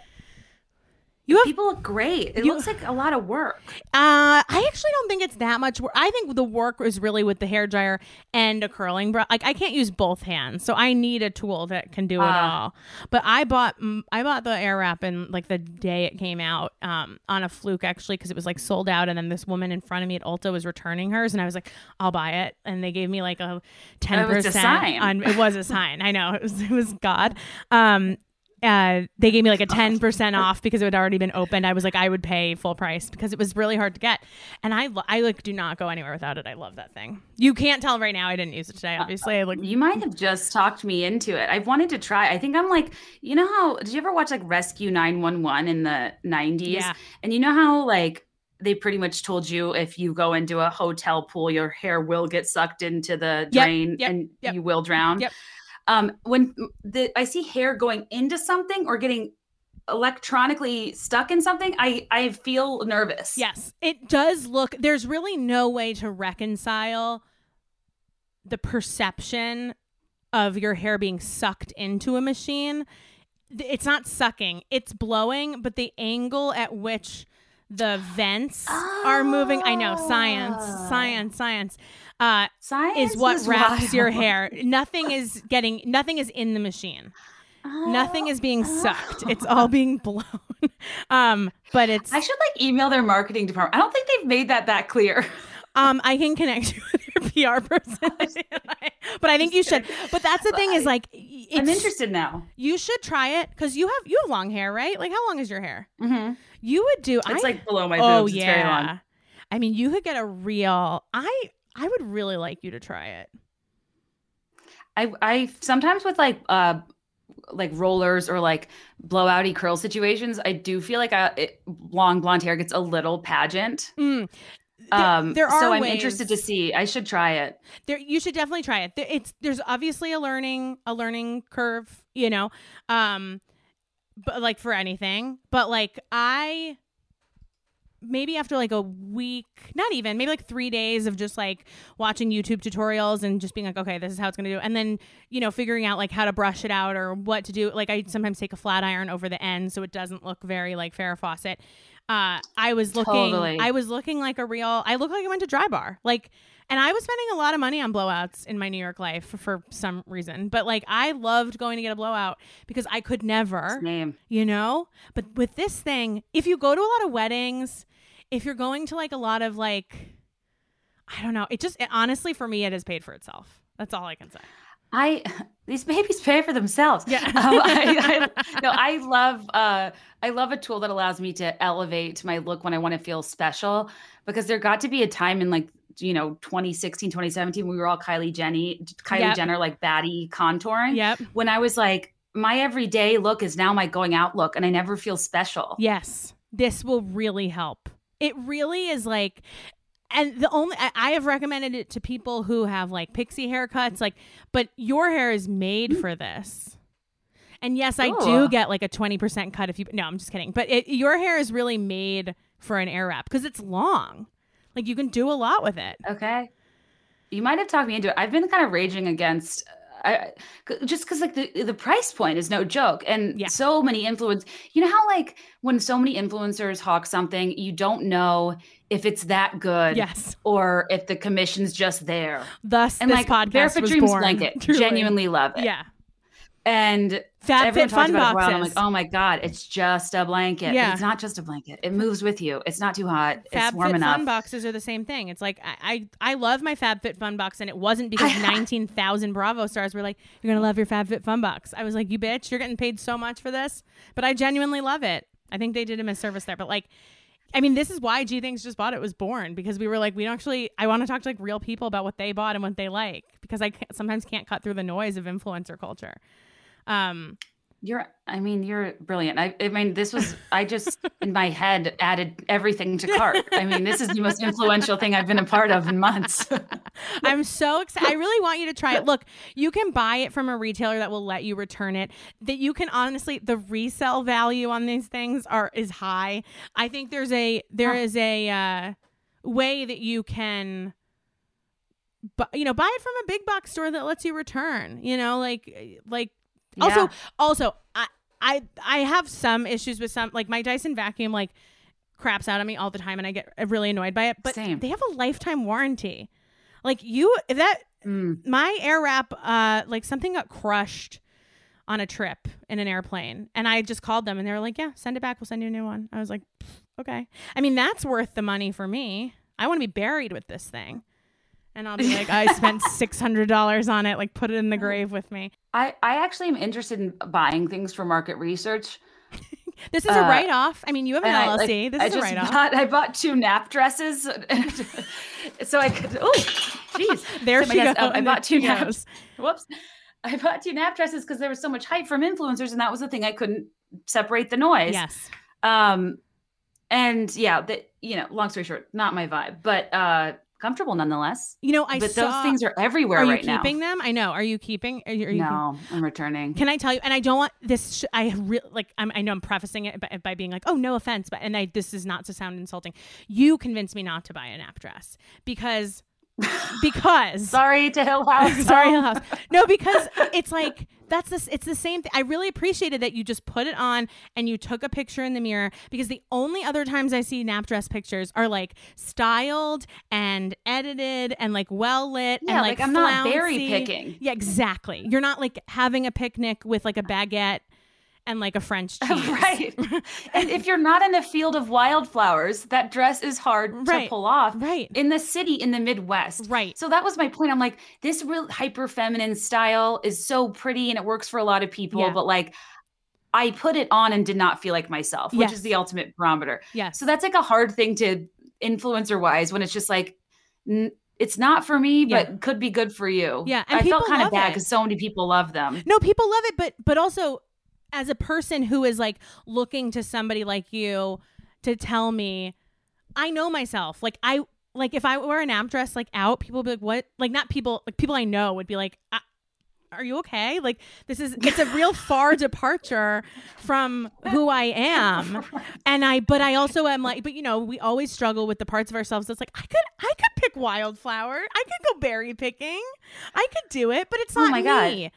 You have people look great. It You- looks like a lot of work. Uh, I actually don't think it's that much work. I think the work is really with the hair dryer and a curling brush. Like I can't use both hands, so I need a tool that can do it Ah. all. But I bought I bought the air wrap and like the day it came out um, on a fluke actually because it was like sold out, and then this woman in front of me at Ulta was returning hers, and I was like, I'll buy it, and they gave me like a ten Oh, it was a sign. on It was a sign. I know it was it was God. Um, uh, they gave me like a 10% off because it had already been opened. I was like, I would pay full price because it was really hard to get. And I, I like do not go anywhere without it. I love that thing. You can't tell right now. I didn't use it today. Obviously, like, You might have just talked me into it. I've wanted to try. I think I'm like, you know how did you ever watch like Rescue 911 in the 90s? Yeah. And you know how like they pretty much told you if you go into a hotel pool, your hair will get sucked into the Yep, drain yep, and yep. you will drown. Yep. Um, when the I see hair going into something or getting electronically stuck in something, I I feel nervous. yes, it does look, there's really no way to reconcile the perception of your hair being sucked into a machine. It's not sucking, it's blowing, but the angle at which the vents are moving. I know science, Ah. science, science. Uh, Science is what wraps your hair. Nothing is getting nothing is in the machine. Nothing is being sucked. It's all being blown. um, but it's I should like email their marketing department. I don't think they've made that that clear. um I can connect you with your PR person. but I think you should. But that's the thing is like it's, I'm interested now. You should try it because you have you have long hair, right? Like how long is your hair? Mm-hmm. You would do. It's I, like below my oh boobs. yeah. Very long. I mean, you could get a real. I I would really like you to try it. I I sometimes with like uh like rollers or like blowouty curl situations, I do feel like a it, long blonde hair gets a little pageant. Mm. Um, there are so I'm ways- interested to see. I should try it. there you should definitely try it there, it's there's obviously a learning a learning curve you know um but like for anything but like i maybe after like a week not even maybe like three days of just like watching youtube tutorials and just being like okay this is how it's gonna do and then you know figuring out like how to brush it out or what to do like i sometimes take a flat iron over the end so it doesn't look very like Farrah Fawcett uh i was looking Totally. i was looking like a real i look like i went to dry bar like and I was spending a lot of money on blowouts in my New York life for, for some reason. But like I loved going to get a blowout because I could never, Name. you know? But with this thing, if you go to a lot of weddings, if you're going to like a lot of like I don't know, it just it, honestly for me it has paid for itself. That's all I can say. I these babies pay for themselves. Yeah. Um, I, I, no, I love uh, I love a tool that allows me to elevate my look when I want to feel special. Because there got to be a time in like you know 2016, 2017, we were all Kylie Jenny, Kylie Yep. Jenner like baddie contouring. Yep. When I was like, my everyday look is now my going out look, and I never feel special. Yes, this will really help. It really is like, and the only I, have recommended it to people who have like pixie haircuts, like, but your hair is made for this. And yes, I do get like a twenty percent cut if you. No, I'm just kidding. But it, your hair is really made for an air wrap because it's long. Like you can do a lot with it. Okay. You might have talked me into it. I've been kind of raging against I, just because like the the price point is no joke, and Yeah. so many influence. You know how like when so many influencers hawk something, you don't know if it's that good, Yes. or if the commission's just there. Thus, And this like podcast Barefoot was Dreams born. blanket, Truly. genuinely love it. Yeah. And Fab Fit Fun about it for a while, I'm boxes. like, oh my god, it's just a blanket. Yeah. it's not just a blanket. It moves with you. It's not too hot. it's Fab warm Fit enough. Fun boxes are the same thing. It's like I, I I love my Fab Fit Fun box, and it wasn't because nineteen thousand Bravo stars were like, "You're gonna love your Fab Fit Fun box." I was like, "You bitch, you're getting paid so much for this," but I genuinely love it. I think they did him a service there, but like. I mean, this is why Gee Thanks Just Bought It was born because we were like, we don't actually. I want to talk to like real people about what they bought and what they like because I can't, sometimes can't cut through the noise of influencer culture. Um, You're, I mean, you're brilliant. I, I mean, this was, I just, in my head, added everything to cart. I mean, this is the most influential thing I've been a part of in months. I'm so excited. I really want you to try it. Look, you can buy it from a retailer that will let you return it. That you can honestly, the resale value on these things are is high. I think there's a there is a uh, way that you can, bu- you know, buy it from a big box store that lets you return. You know, like like Yeah. also I I I have some issues with some like my Dyson vacuum like craps out on me all the time and I get really annoyed by it. But Same. they have a lifetime warranty. Like you if that Mm. my air wrap uh like something got crushed on a trip in an airplane and I just called them and they were like, "Yeah, send it back. We'll send you a new one." I was like, "Okay." I mean, that's worth the money for me. I want to be buried with this thing. And I'll be like, "I spent $600 on it. Like put it in the grave with me." I, I actually am interested in buying things for market research. This is a Uh, write off. I mean, you have an And I, LLC. like, this I is a write off. I bought two nap dresses, so I could. Oh, jeez! There Hit my she desk. goes. Oh, I bought two There she nap. Whoops! I bought two nap dresses because there was so much hype from influencers, and that was the thing I couldn't separate the noise. Yes. Um, and yeah, that you know, long story short, not my vibe, but uh, comfortable nonetheless. You know, I but saw, those things are everywhere Are you right now. keeping them? I know. Are you keeping? Are you, are you No, I'm returning. Can I tell you? And I don't want this. Sh- I really like. I'm, I know I'm prefacing it by, by being like, "Oh, no offense," but and I this is not to sound insulting. You convinced me not to buy a nap dress because because Sorry to Hill House. Sorry, Hill House. No, because it's like that's this. It's the same thing. I really appreciated that you just put it on and you took a picture in the mirror because the only other times I see nap dress pictures are like styled and edited and like well lit Yeah, and like, like, I'm not berry flouncy. picking. Yeah, exactly. You're not like having a picnic with like a baguette and like a French cheese. right. and if you're not in a field of wildflowers, that dress is hard Right. to pull off. Right. In the city in the Midwest. Right. So that was my point. I'm like, this real hyper feminine style is so pretty and it works for a lot of people, Yeah. but like I put it on and did not feel like myself, which Yes. is the ultimate barometer. Yeah. So that's like a hard thing to influencer wise when it's just like n- it's not for me, Yeah. but could be good for you. Yeah, and I felt kind of bad because so many people love them. No, people love it, but but also as a person who is like looking to somebody like you to tell me, I know myself. Like I like if I wear an nap dress like out, people would be like, "What?" Like not people like people I know would be like. I, are you okay? Like this is it's a real far departure from who I am. And I but I also am like but you know, we always struggle with the parts of ourselves that's like I could I could pick wildflower. I could go berry picking. I could do it, but it's Oh not my God.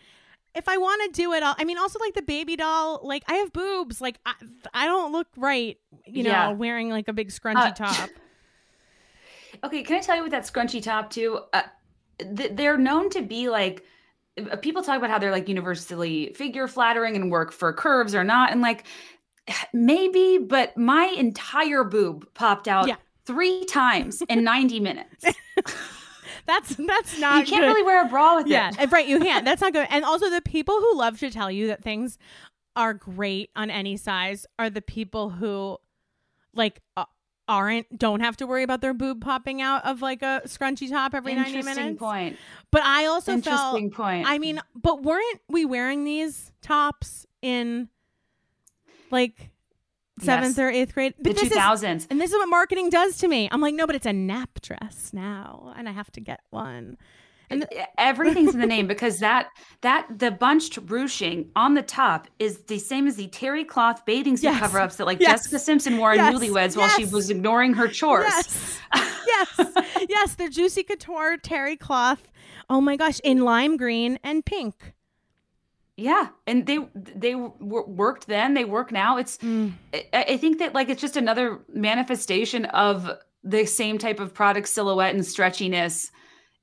If I want to do it, I'll, I mean, also like the baby doll, like I have boobs, like I, I don't look right, you know, Yeah. wearing like a big scrunchy Uh, top. Okay, can I tell you with that scrunchy top too? Uh, th- they're known to be like uh, people talk about how they're like universally figure flattering and work for curves or not, and like maybe, but my entire boob popped out Yeah. three times in ninety minutes. That's that's not. you can't good. really wear a bra with Yeah, it. right. You can't. That's not good. And also, the people who love to tell you that things are great on any size are the people who, like, uh, aren't don't have to worry about their boob popping out of like a scrunchy top every ninety Interesting minutes. point. But I also felt. Interesting point. I mean, but weren't we wearing these tops in like seventh Yes. or eighth grade? the But this two thousands. and this is what marketing does to me. I'm like, no, but it's a nap dress now, and I have to get one. And th- Everything's in the name because that that the bunched ruching on the top is the same as the terry cloth bathing suit Yes. cover-ups that like Yes. Jessica Simpson wore in Yes. Newlyweds while she was ignoring her chores. yes, yes, yes, they're juicy couture terry cloth. Oh my gosh, in lime green and pink. Yeah, and they they worked then. They work now. It's Mm. I, I think that like it's just another manifestation of the same type of product silhouette and stretchiness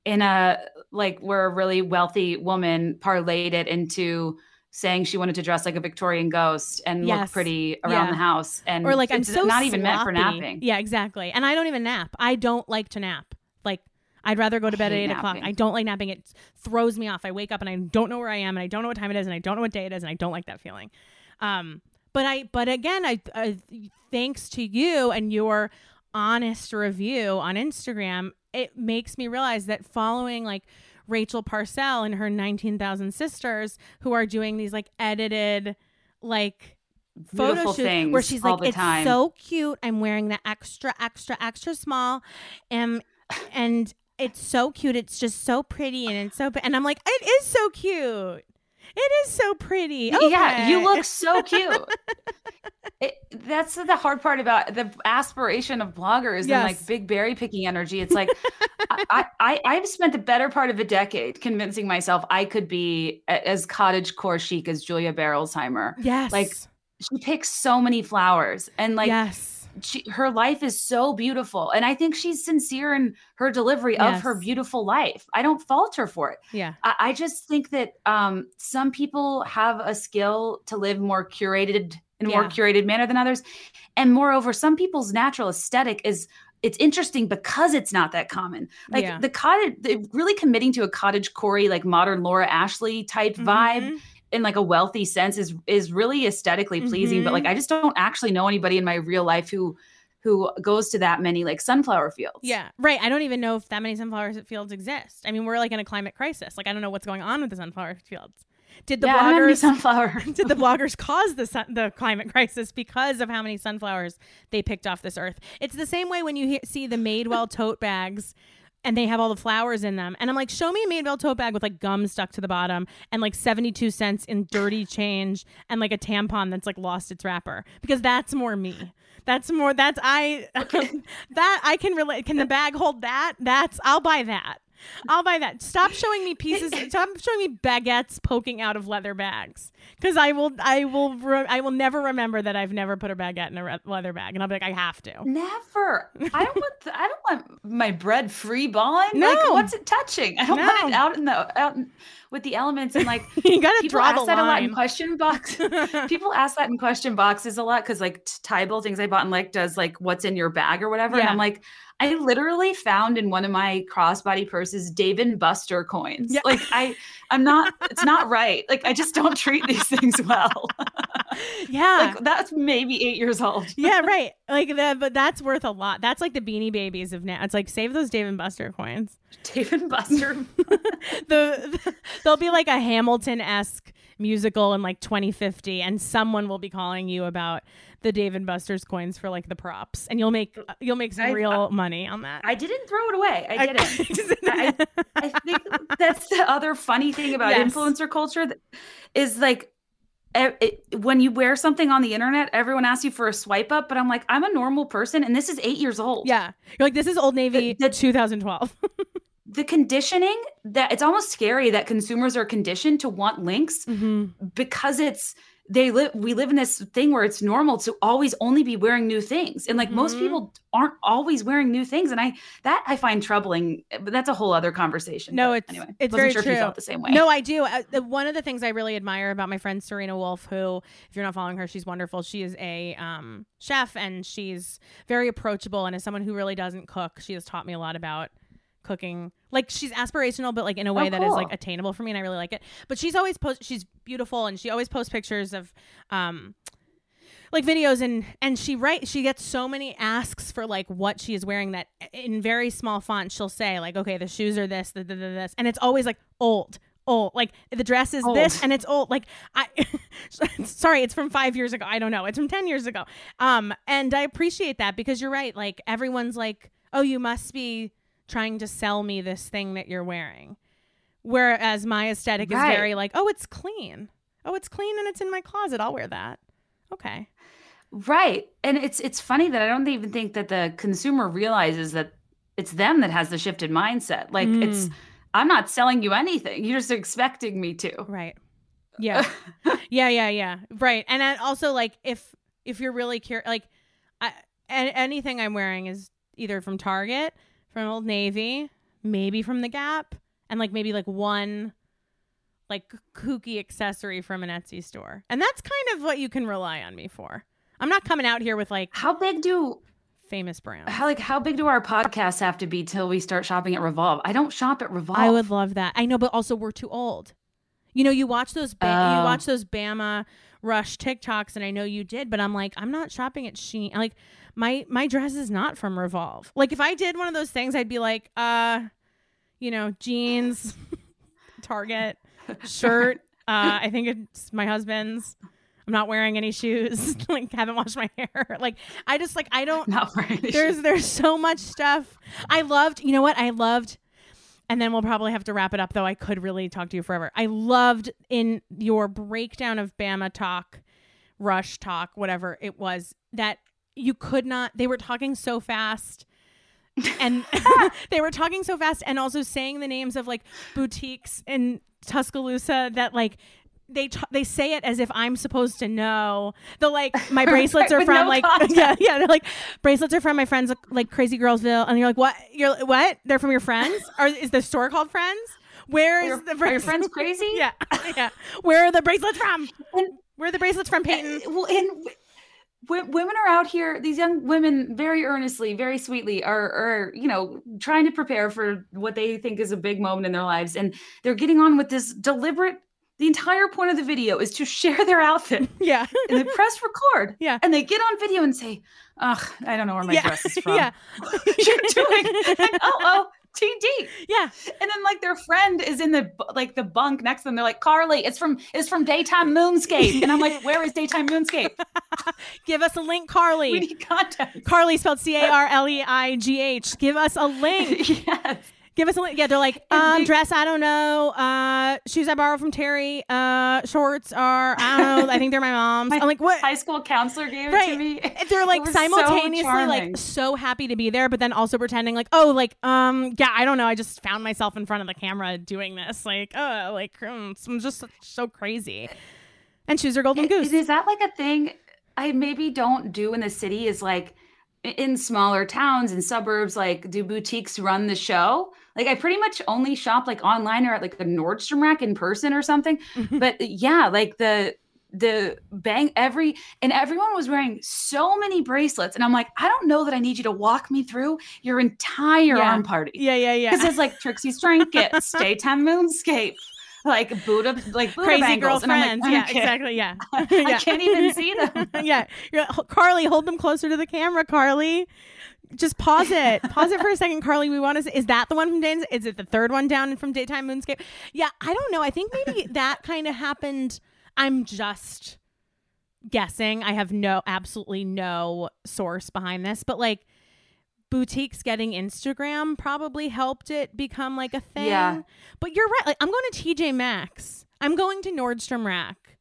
in a like where a really wealthy woman parlayed it into saying she wanted to dress like a Victorian ghost and Yes. look pretty around Yeah. the house and Or like I'm so not even meant for napping. Yeah, exactly. And I don't even nap. I don't like to nap. I'd rather go to bed at eight o'clock. napping. I don't like napping. It throws me off. I wake up and I don't know where I am and I don't know what time it is and I don't know what day it is and I don't like that feeling. Um, but I, but again, I, I thanks to you and your honest review on Instagram, it makes me realize that following like Rachel Parcell and her 19,000 sisters who are doing these like edited, like photo things where she's like, it's time." so cute. I'm wearing the extra, extra, extra small. Um, and it's so cute. It's just so pretty and it's so, and I'm like, it is so cute. It is so pretty. Yeah, you look so cute. it, that's the hard part about the aspiration of bloggers and like big berry picking energy. It's like I, I I've spent the better part of a decade convincing myself I could be a- as cottage core chic as Julia Berolzheimer. Yes. Like she picks so many flowers and like yes. She, her life is so beautiful and i think she's sincere in her delivery of her beautiful life i don't fault her for it Yeah. I, I just think that um, some people have a skill to live more curated in a more curated manner than others and moreover some people's natural aesthetic is it's interesting because it's not that common like Yeah. the cottage the- really committing to a cottage corey like modern laura ashley type vibe Mhm. In like a wealthy sense is is really aesthetically pleasing but Mhm. like i just don't actually know anybody in my real life who who goes to that many like sunflower fields Yeah, right. I don't even know if that many sunflower fields exist. I mean, we're like in a climate crisis. Like, I don't know what's going on with the sunflower fields. Did the yeah, I don't have any bloggers sunflower did the bloggers cause the sun, the climate crisis because of how many sunflowers they picked off this earth? It's the same way when you hear, see the Madewell tote bags and they have all the flowers in them. And I'm like, show me a Madewell tote bag with like gum stuck to the bottom and like 72 cents in dirty change and like a tampon that's like lost its wrapper because that's more me. That's more that's I that I can relate. Can the bag hold that? That's I'll buy that. I'll buy that. Stop showing me pieces. Stop showing me baguettes poking out of leather bags, because I will. I will. Re- I will never remember that I've never put a baguette in a re- leather bag, and I'll be like, I have to. Never. I don't want. The, I don't want my bread free balling. No. Like, what's it touching? I don't want it out in the out in, with the elements and like. You gotta people draw ask the that a lot in line. question box. people ask that in question boxes a lot because like Tybal things I bought and like does like what's in your bag or whatever, and I'm like. I literally found in one of my crossbody purses Dave and Buster coins. Yeah. Like I, I'm not. It's not right. Like I just don't treat these things well. Yeah. like that's maybe eight years old. yeah, right. Like that but that's worth a lot. That's like the Beanie Babies of now. It's like save those Dave and Buster coins. Dave and Buster. the, the there'll be like a Hamilton esque musical in like 2050, and someone will be calling you about the Dave and Buster's coins for like the props, and you'll make uh, you'll make some I- real money on that. I didn't throw it away. I didn't. I, I think that's the other funny thing about Yes. influencer culture that is like it, when you wear something on the internet, everyone asks you for a swipe up, but I'm like, I'm a normal person, and this is eight years old. yeah, you're like this is Old Navy The- the- 2012. The conditioning that it's almost scary that consumers are conditioned to want links mm-hmm. because it's they live we live in this thing where it's normal to always only be wearing new things and like most Mhm. people aren't always wearing new things and i that i find troubling but that's a whole other conversation No, But it's anyway it's wasn't very sure true. if you felt the same way No, I do. Uh, one of the things I really admire about my friend Serena Wolf, who, if you're not following her, she's wonderful. She is a um, chef and she's very approachable. And as someone who really doesn't cook, she has taught me a lot about cooking. Like she's aspirational, but like in a way Oh, that is like attainable for me, and I really like it. But she's always post. She's beautiful, and she always posts pictures of. Um, like videos and and she write she gets so many asks for like what she is wearing that in very small font she'll say like okay the shoes are this the, the, the, this and it's always like old old like the dress is this and it's old like i sorry it's from five years ago i don't know it's from 10 years ago um and i appreciate that because you're right like everyone's like oh you must be trying to sell me this thing that you're wearing whereas my aesthetic is very like oh it's clean oh it's clean and it's in my closet i'll wear that okay right and it's it's funny that i don't even think that the consumer realizes that it's them that has the shifted mindset like it's Mm. i'm not selling you anything you're just expecting me to Right. Yeah. yeah, yeah, yeah. Right. And then also like if if you're really curious like I, anything I'm wearing is either from Target, from Old Navy, maybe from the Gap, and like maybe like one like kooky accessory from an Etsy store. And that's kind of what you can rely on me for. I'm not coming out here with like how big do famous brands. how like how big do our podcasts have to be till we start shopping at revolve i don't shop at revolve I would love that. I know, but also we're too old. You know, you watch those ba- you Oh. watch those Bama Rush TikToks, and I know you did, but I'm like, I'm not shopping at Shein. Like, my my dress is not from Revolve. Like, if I did one of those things, I'd be like, uh, you know, jeans, Target, shirt. Uh, I think it's my husband's. I'm not wearing any shoes. like, haven't washed my hair. Like, I just like I don't not wearing there's shoes. there's so much stuff. I loved, you know what? I loved and then we'll probably have to wrap it up. Though I could really talk to you forever. I loved in your breakdown of BamaTok, Rush talk, whatever it was that you could not. They were talking so fast. and they were talking so fast and also saying the names of like boutiques in Tuscaloosa that like they t- they say it as if I'm supposed to know. The like my bracelets are from no like context. yeah yeah they're like bracelets are from my friends like Crazy Girlsville and you're like what you're what they're from your friends or is the store called Friends? Where is the are your friends crazy? Yeah yeah. Where are the bracelets from? And- Where are the bracelets from, Peyton? Uh, well, and women are out here. These young women, very earnestly, very sweetly, are, are you know trying to prepare for what they think is a big moment in their lives, and they're getting on with this deliberate. The entire point of the video is to share their outfit, Yeah and they press record, Yeah. and they get on video and say, "Ugh, I don't know where my yeah dress is from." yeah you're doing. Like, oh, oh, TD. yeah And then like their friend is in the like the bunk next to them. They're like, Carly, it's from it's from Daytime Moonscape. And I'm like, where is Daytime Moonscape? give us a link, Carly. We Carly. need context. Carly spelled C A R L E I G H. Give us a link. yes. Give us a link. Yeah, they're like, um, they- dress, I don't know. Uh, shoes I borrowed from Terry. Uh, shorts are, I don't know. I think they're my mom's. My I'm like, what? High school counselor gave it to me. They're like It was so simultaneously like so happy to be there, but then also pretending like, oh, like, um, yeah, I don't know. I just found myself in front of the camera doing this. Like, oh, like, um, I'm just so crazy. And shoes are golden goose. Is that like a thing I maybe don't do in the city? Is like in smaller towns and suburbs, like do boutiques run the show? Like I pretty much only shop like online or at like a Nordstrom rack in person or something. Mm-hmm. but yeah, like the the bang every and everyone was wearing so many bracelets and i'm like i don't know that i need you to walk me through your entire Yeah. arm party yeah, yeah, yeah. because it's like trixie's trinkets daytime moonscape like buddha like buddha Crazy bangles. Girlfriends. like, yeah, exactly. Yeah. I Yeah. can't even see them. yeah. You're Carly, hold them closer to the camera, Carly. Just pause it. Pause it for a second, Carly. We want to. Say, is that the one from Days? Is it the third one down from Daytime Moonscape? Yeah, I don't know. I think maybe that kind of happened. I'm just guessing. I have no, absolutely no source behind this, but like boutiques getting Instagram probably helped it become like a thing. Yeah. But you're right. Like I'm going to TJ Maxx. I'm going to Nordstrom Rack.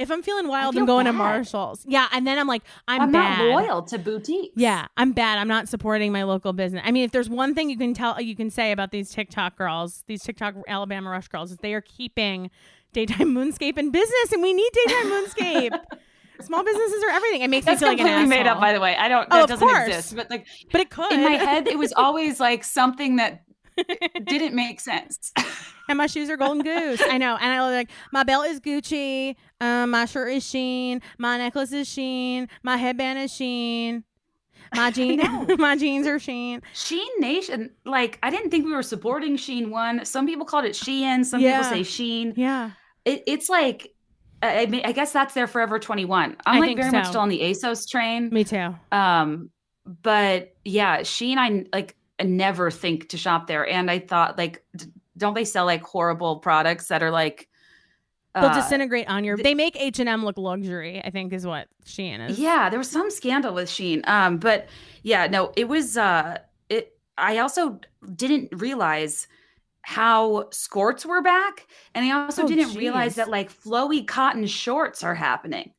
If I'm feeling wild, feel I'm going to. Marshalls. Yeah, and then I'm like, I'm, I'm, bad. not loyal to boutiques. Yeah, I'm bad. I'm not supporting my local business. I mean, if there's one thing you can tell, you can say about these TikTok girls, these TikTok Alabama Rush girls, is they are keeping daytime moonscape in business, and we need daytime moonscape. Small businesses are everything. It makes That's me feel like an completely made up, by the way. I don't. Oh, That of doesn't course. exist. But like but it could. in my head, it was always like something that didn't make sense. and my shoes are golden goose. I know. And I was like, my belt is Gucci. Um, my shirt is Sheen. My necklace is Sheen. My headband is Sheen. My jean, my jeans are Sheen. Sheen Nation, like I didn't think we were supporting Sheen One. Some people called it Shein. Some Yeah. people say Sheen. Yeah. It, it's like, I, I mean, I guess that's their Forever Twenty One. I'm I like very much still on the ASOS train. Me too. Um, but yeah, Sheen, I like I never think to shop there, and I thought like, d- don't they sell like horrible products that are like, They'll uh, disintegrate on your. th- They make H and M look luxury. I think is what Shein is. Yeah, there was some scandal with Sheen. Um, but yeah, no, it was uh it I also didn't realize how skirts were back. And I also Oh, didn't realize that like flowy cotton shorts are happening.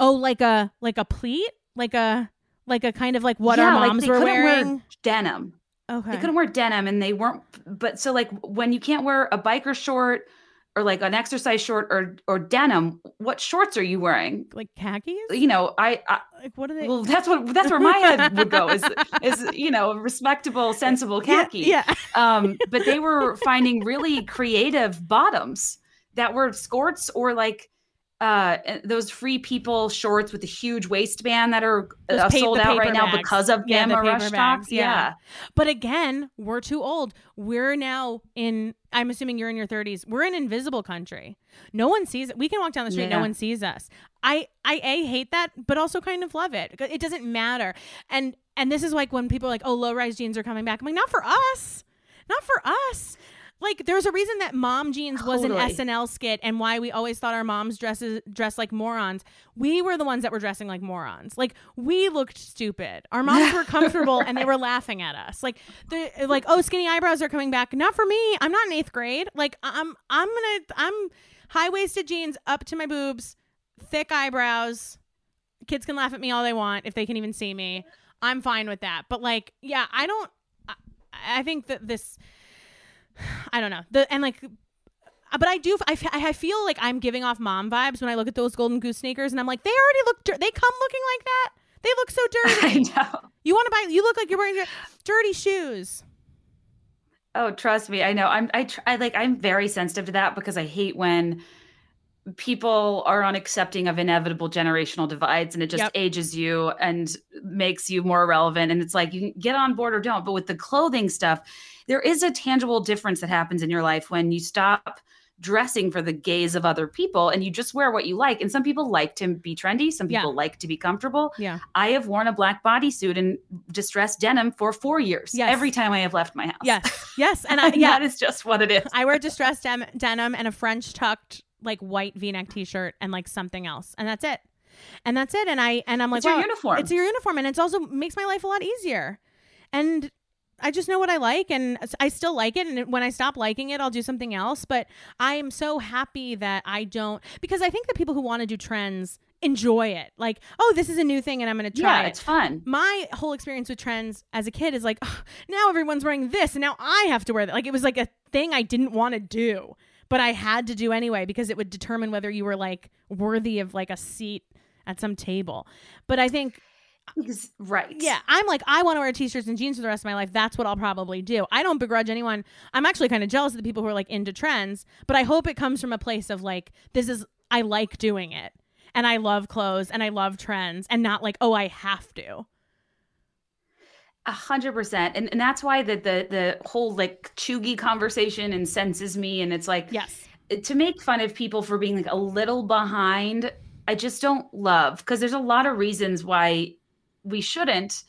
Oh, like a like a pleat, like a like a kind of like what Yeah, our like, moms they were couldn't wear wearing. denim. okay. They couldn't wear denim and they weren't but so like when you can't wear a biker short or like an exercise short or or denim, what shorts are you wearing? like khakis. You know, I, I Like what are they? well that's what that's where my head would go is is you know a respectable sensible Yeah, khaki Yeah. um but they were finding really creative bottoms that were skirts or like uh those free people shorts with the huge waistband that are uh, sold out right paper now because of Yeah, Bama Rush bags, yeah. Yeah. But again, we're too old. We're now in. I'm assuming you're in your 30s. We're in invisible country. No one sees it. We can walk down the street. No one sees us. I I a hate that, but also kind of love it. It doesn't matter. And and this is like when people are like, oh, low rise jeans are coming back. I'm like, not for us. Not for us. Like there's a reason that mom jeans was an SNL skit and why we always thought our moms dresses dressed like morons. We were the ones that were dressing like morons. Like we looked stupid. Our moms were comfortable and they were laughing at us. Like the like oh skinny eyebrows are coming back. Not for me. I'm not in 8th grade. Like I'm I'm going to I'm high-waisted jeans up to my boobs, thick eyebrows. Kids can laugh at me all they want if they can even see me. I'm fine with that. But like yeah, I don't I, I think that this I don't know. The and like uh, but I do I, I feel like I'm giving off mom vibes when I look at those golden goose sneakers and I'm like they already look dir- they come looking like that. They look so dirty. I know. you want to buy you look like you're wearing dirty shoes. Oh, trust me, I know. I'm I, tr- I like I'm very sensitive to that because I hate when people are unaccepting of inevitable generational divides and it just Yep. ages you and makes you more relevant and it's like you can get on board or don't but with the clothing stuff there is a tangible difference that happens in your life when you stop dressing for the gaze of other people and you just wear what you like and some people like to be trendy some Yeah. people like to be comfortable Yeah. i have worn a black bodysuit and distressed denim for 4 years Yes. every time i have left my house Yes. Yes. And I yeah, that is just what it is. I wear distressed dem- denim and a French tucked like white V-neck t-shirt and like something else. And that's it. And that's it. And I and I'm like, It's your wow, uniform. It's your uniform and it's also makes my life a lot easier. And I just know what I like and I still like it and when I stop liking it I'll do something else but I am so happy that I don't because I think the people who want to do trends enjoy it like oh this is a new thing and I'm going to try Yeah, it it's fun. my whole experience with trends as a kid is like "Ugh, now everyone's wearing this and now I have to wear that. Like it was like a thing I didn't want to do, but I had to do anyway because it would determine whether you were like worthy of like a seat at some table. But I think Right. yeah, I'm like I want to wear t-shirts and jeans for the rest of my life. That's what I'll probably do. I don't begrudge anyone. I'm actually kind of jealous of the people who are like into trends, but I hope it comes from a place of like this is I like doing it. And I love clothes and I love trends and not like, oh, I have to. A hundred percent. And and that's why the the the whole like cheugy conversation and senses me and it's like Yes. to make fun of people for being like a little behind, I just don't love because there's a lot of reasons why we shouldn't,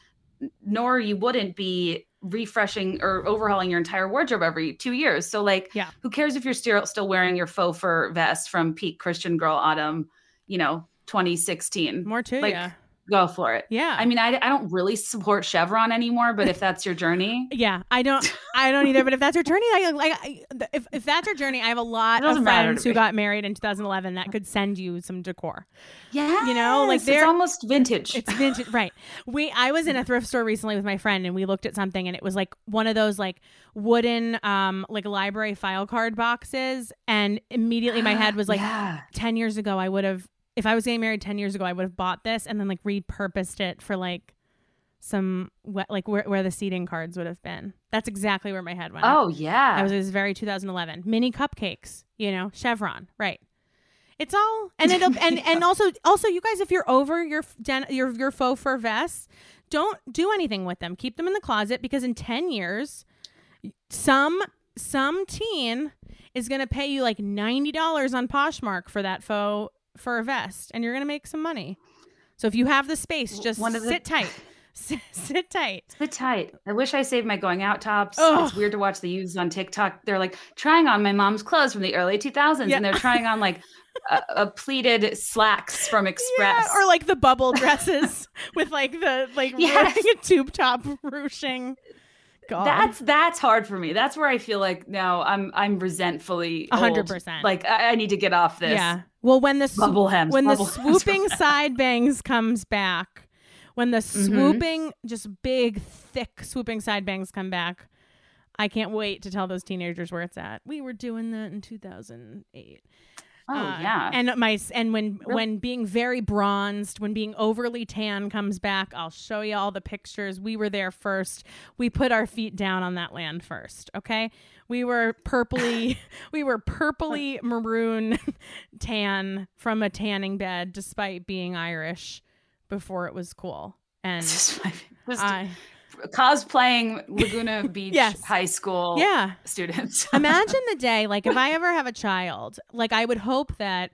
nor you wouldn't be refreshing or overhauling your entire wardrobe every two years. So like, Yeah. who cares if you're still still wearing your faux fur vest from peak Christian Girl Autumn, you know, 2016? More to like, ya. Go for it. Yeah. I mean, I, I don't really support Chevron anymore, but if that's your journey, Yeah, I don't, I don't either. But if that's your journey, I like, if if that's your journey, I have a lot of friends who me. got married in 2011 that could send you some decor. yeah, You know, like they're- almost vintage. It's vintage, right? We, I was in a thrift store recently with my friend, and we looked at something, and it was like one of those like wooden, um, like library file card boxes, and immediately my head was like, Yeah. 10 years ago, I would have, if I was getting married 10 years ago, I would have bought this and then like repurposed it for like some wet, like where, where the seating cards would have been. That's exactly where my head went. oh yeah, I was, it was very 2011. Mini cupcakes, you know, Chevron, right? It's all and it'll and and also also you guys, if you're over your den, your your faux fur vests, don't do anything with them. Keep them in the closet because in 10 years, some some teen is gonna pay you like ninety dollars on Poshmark for that faux fur vest, and you're gonna make some money. So if you have the space, just One of the- sit tight. sit, sit tight. Sit tight. I wish I saved my going out tops. Ugh. It's weird to watch the youths on TikTok. They're like trying on my mom's clothes from the early 2000s, Yeah. and they're trying on like a, a pleated slacks from Express. Yeah, or like the bubble dresses with like the like Yes. a tube top ruching. God. that's that's hard for me. That's where I feel like no, I'm I'm resentfully hundred percent. Like I, I need to get off this. Yeah. Well, when the Bubble hems, when bubble the swooping hems. side bangs comes back, when the Mm-hmm. swooping, just big, thick swooping side bangs come back, I can't wait to tell those teenagers where it's at. We were doing that in 2008. Oh Uh, yeah. And my and when Really? when being very bronzed, when being overly tan comes back, I'll show you all the pictures. We were there first. We put our feet down on that land first. Okay, we were purpley, we were purpley maroon tan from a tanning bed, despite being Irish before it was cool. And I cosplaying Laguna Beach Yes. high school yeah. students. Imagine the day, like if I ever have a child, like I would hope that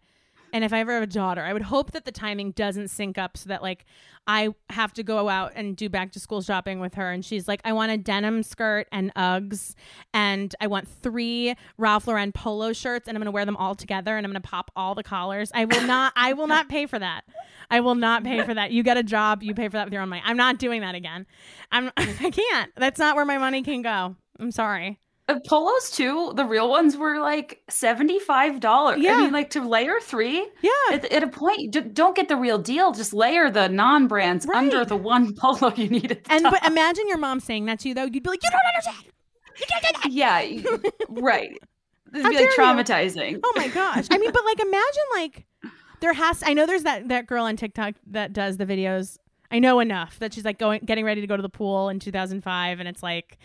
And if I ever have a daughter, I would hope that the timing doesn't sync up so that like I have to go out and do back to school shopping with her and she's like, I want a denim skirt and Uggs and I want three Ralph Lauren polo shirts and I'm gonna wear them all together and I'm gonna pop all the collars. I will not I will not pay for that. I will not pay for that. You get a job, you pay for that with your own money. I'm not doing that again. I'm I can't. That's not where my money can go. I'm sorry. Uh, polos too, the real ones were like $75. Yeah. I mean, like to layer three. Yeah. At, at a point, d- don't get the real deal. Just layer the non brands Right. under the one polo you need And top. but imagine your mom saying that to you though. You'd be like, You don't understand. You can't do that. yeah, right. It'd be like dare you. traumatizing. Oh my gosh. I mean, but like imagine like there has I know there's that that girl on TikTok that does the videos. I know enough that she's like going getting ready to go to the pool in 2005 and it's like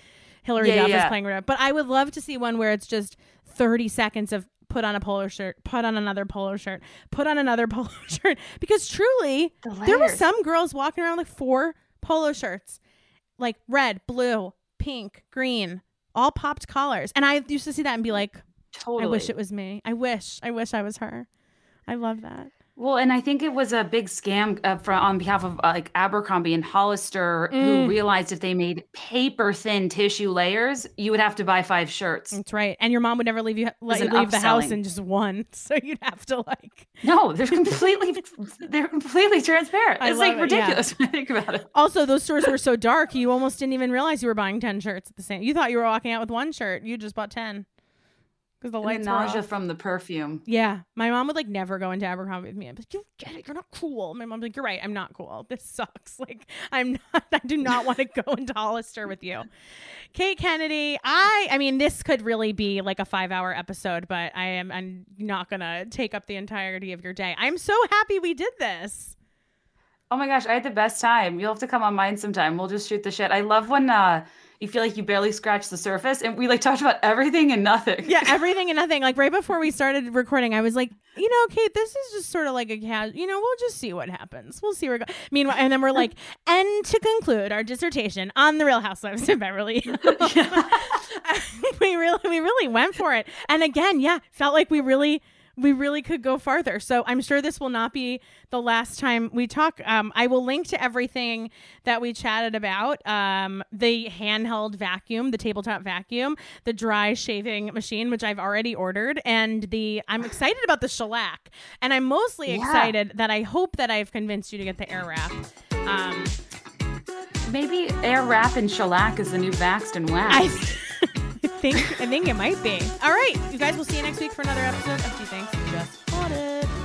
Hillary Yeah, Duff is yeah. playing whatever. But I would love to see one where it's just 30 seconds of put on a polo shirt, put on another polo shirt, put on another polo shirt because truly The there were some girls walking around with four polo shirts. Like red, blue, pink, green, all popped collars. And I used to see that and be like, Totally. I wish it was me. I wish. I wish I was her. I love that. Well, and I think it was a big scam uh, for, on behalf of uh, like Abercrombie and Hollister, Mm. who realized if they made paper thin tissue layers, you would have to buy five shirts. That's right. And your mom would never leave you let you leave the house in just one. So you'd have to like No, they're completely they're completely transparent. I It's like it, yeah. ridiculous when I think about it. Also, those stores were so dark, you almost didn't even realize you were buying 10 shirts at the same. You thought you were walking out with one shirt. You just bought 10. Cuz the lights the nausea from the perfume. Yeah, my mom would like never go into Abercrombie with me. I'm like, you get it, you're not cool. My mom's like, you're right, I'm not cool. This sucks. Like, I'm not. I do not want to go into Hollister with you, Kate Kennedy. I, I mean, this could really be like a five hour episode, but I am. I'm not gonna take up the entirety of your day. I'm so happy we did this. Oh my gosh, I had the best time. You'll have to come on mine sometime. We'll just shoot the shit. I love when uh you feel like you barely scratched the surface and we like talked about everything and nothing. Yeah, everything and nothing. Like right before we started recording, I was like, you know, Kate, this is just sort of like a cat. You know, we'll just see what happens. We'll see where. Go- Meanwhile, and then we're like, and to conclude our dissertation on the Real Housewives of Beverly. We really, we really went for it. And again, yeah, felt like we really. We really could go farther. So I'm sure this will not be the last time we talk. Um, I will link to everything that we chatted about um, the handheld vacuum, the tabletop vacuum, the dry shaving machine, which I've already ordered, and the I'm excited about the shellac. And I'm mostly Yeah. excited that I hope that I've convinced you to get the air wrap. Um, Maybe air wrap and shellac is the new Vaxed and Wax. I, I think I think it might be. All right, you guys. We'll see you next week for another episode of Gee Thanks Just Bought It.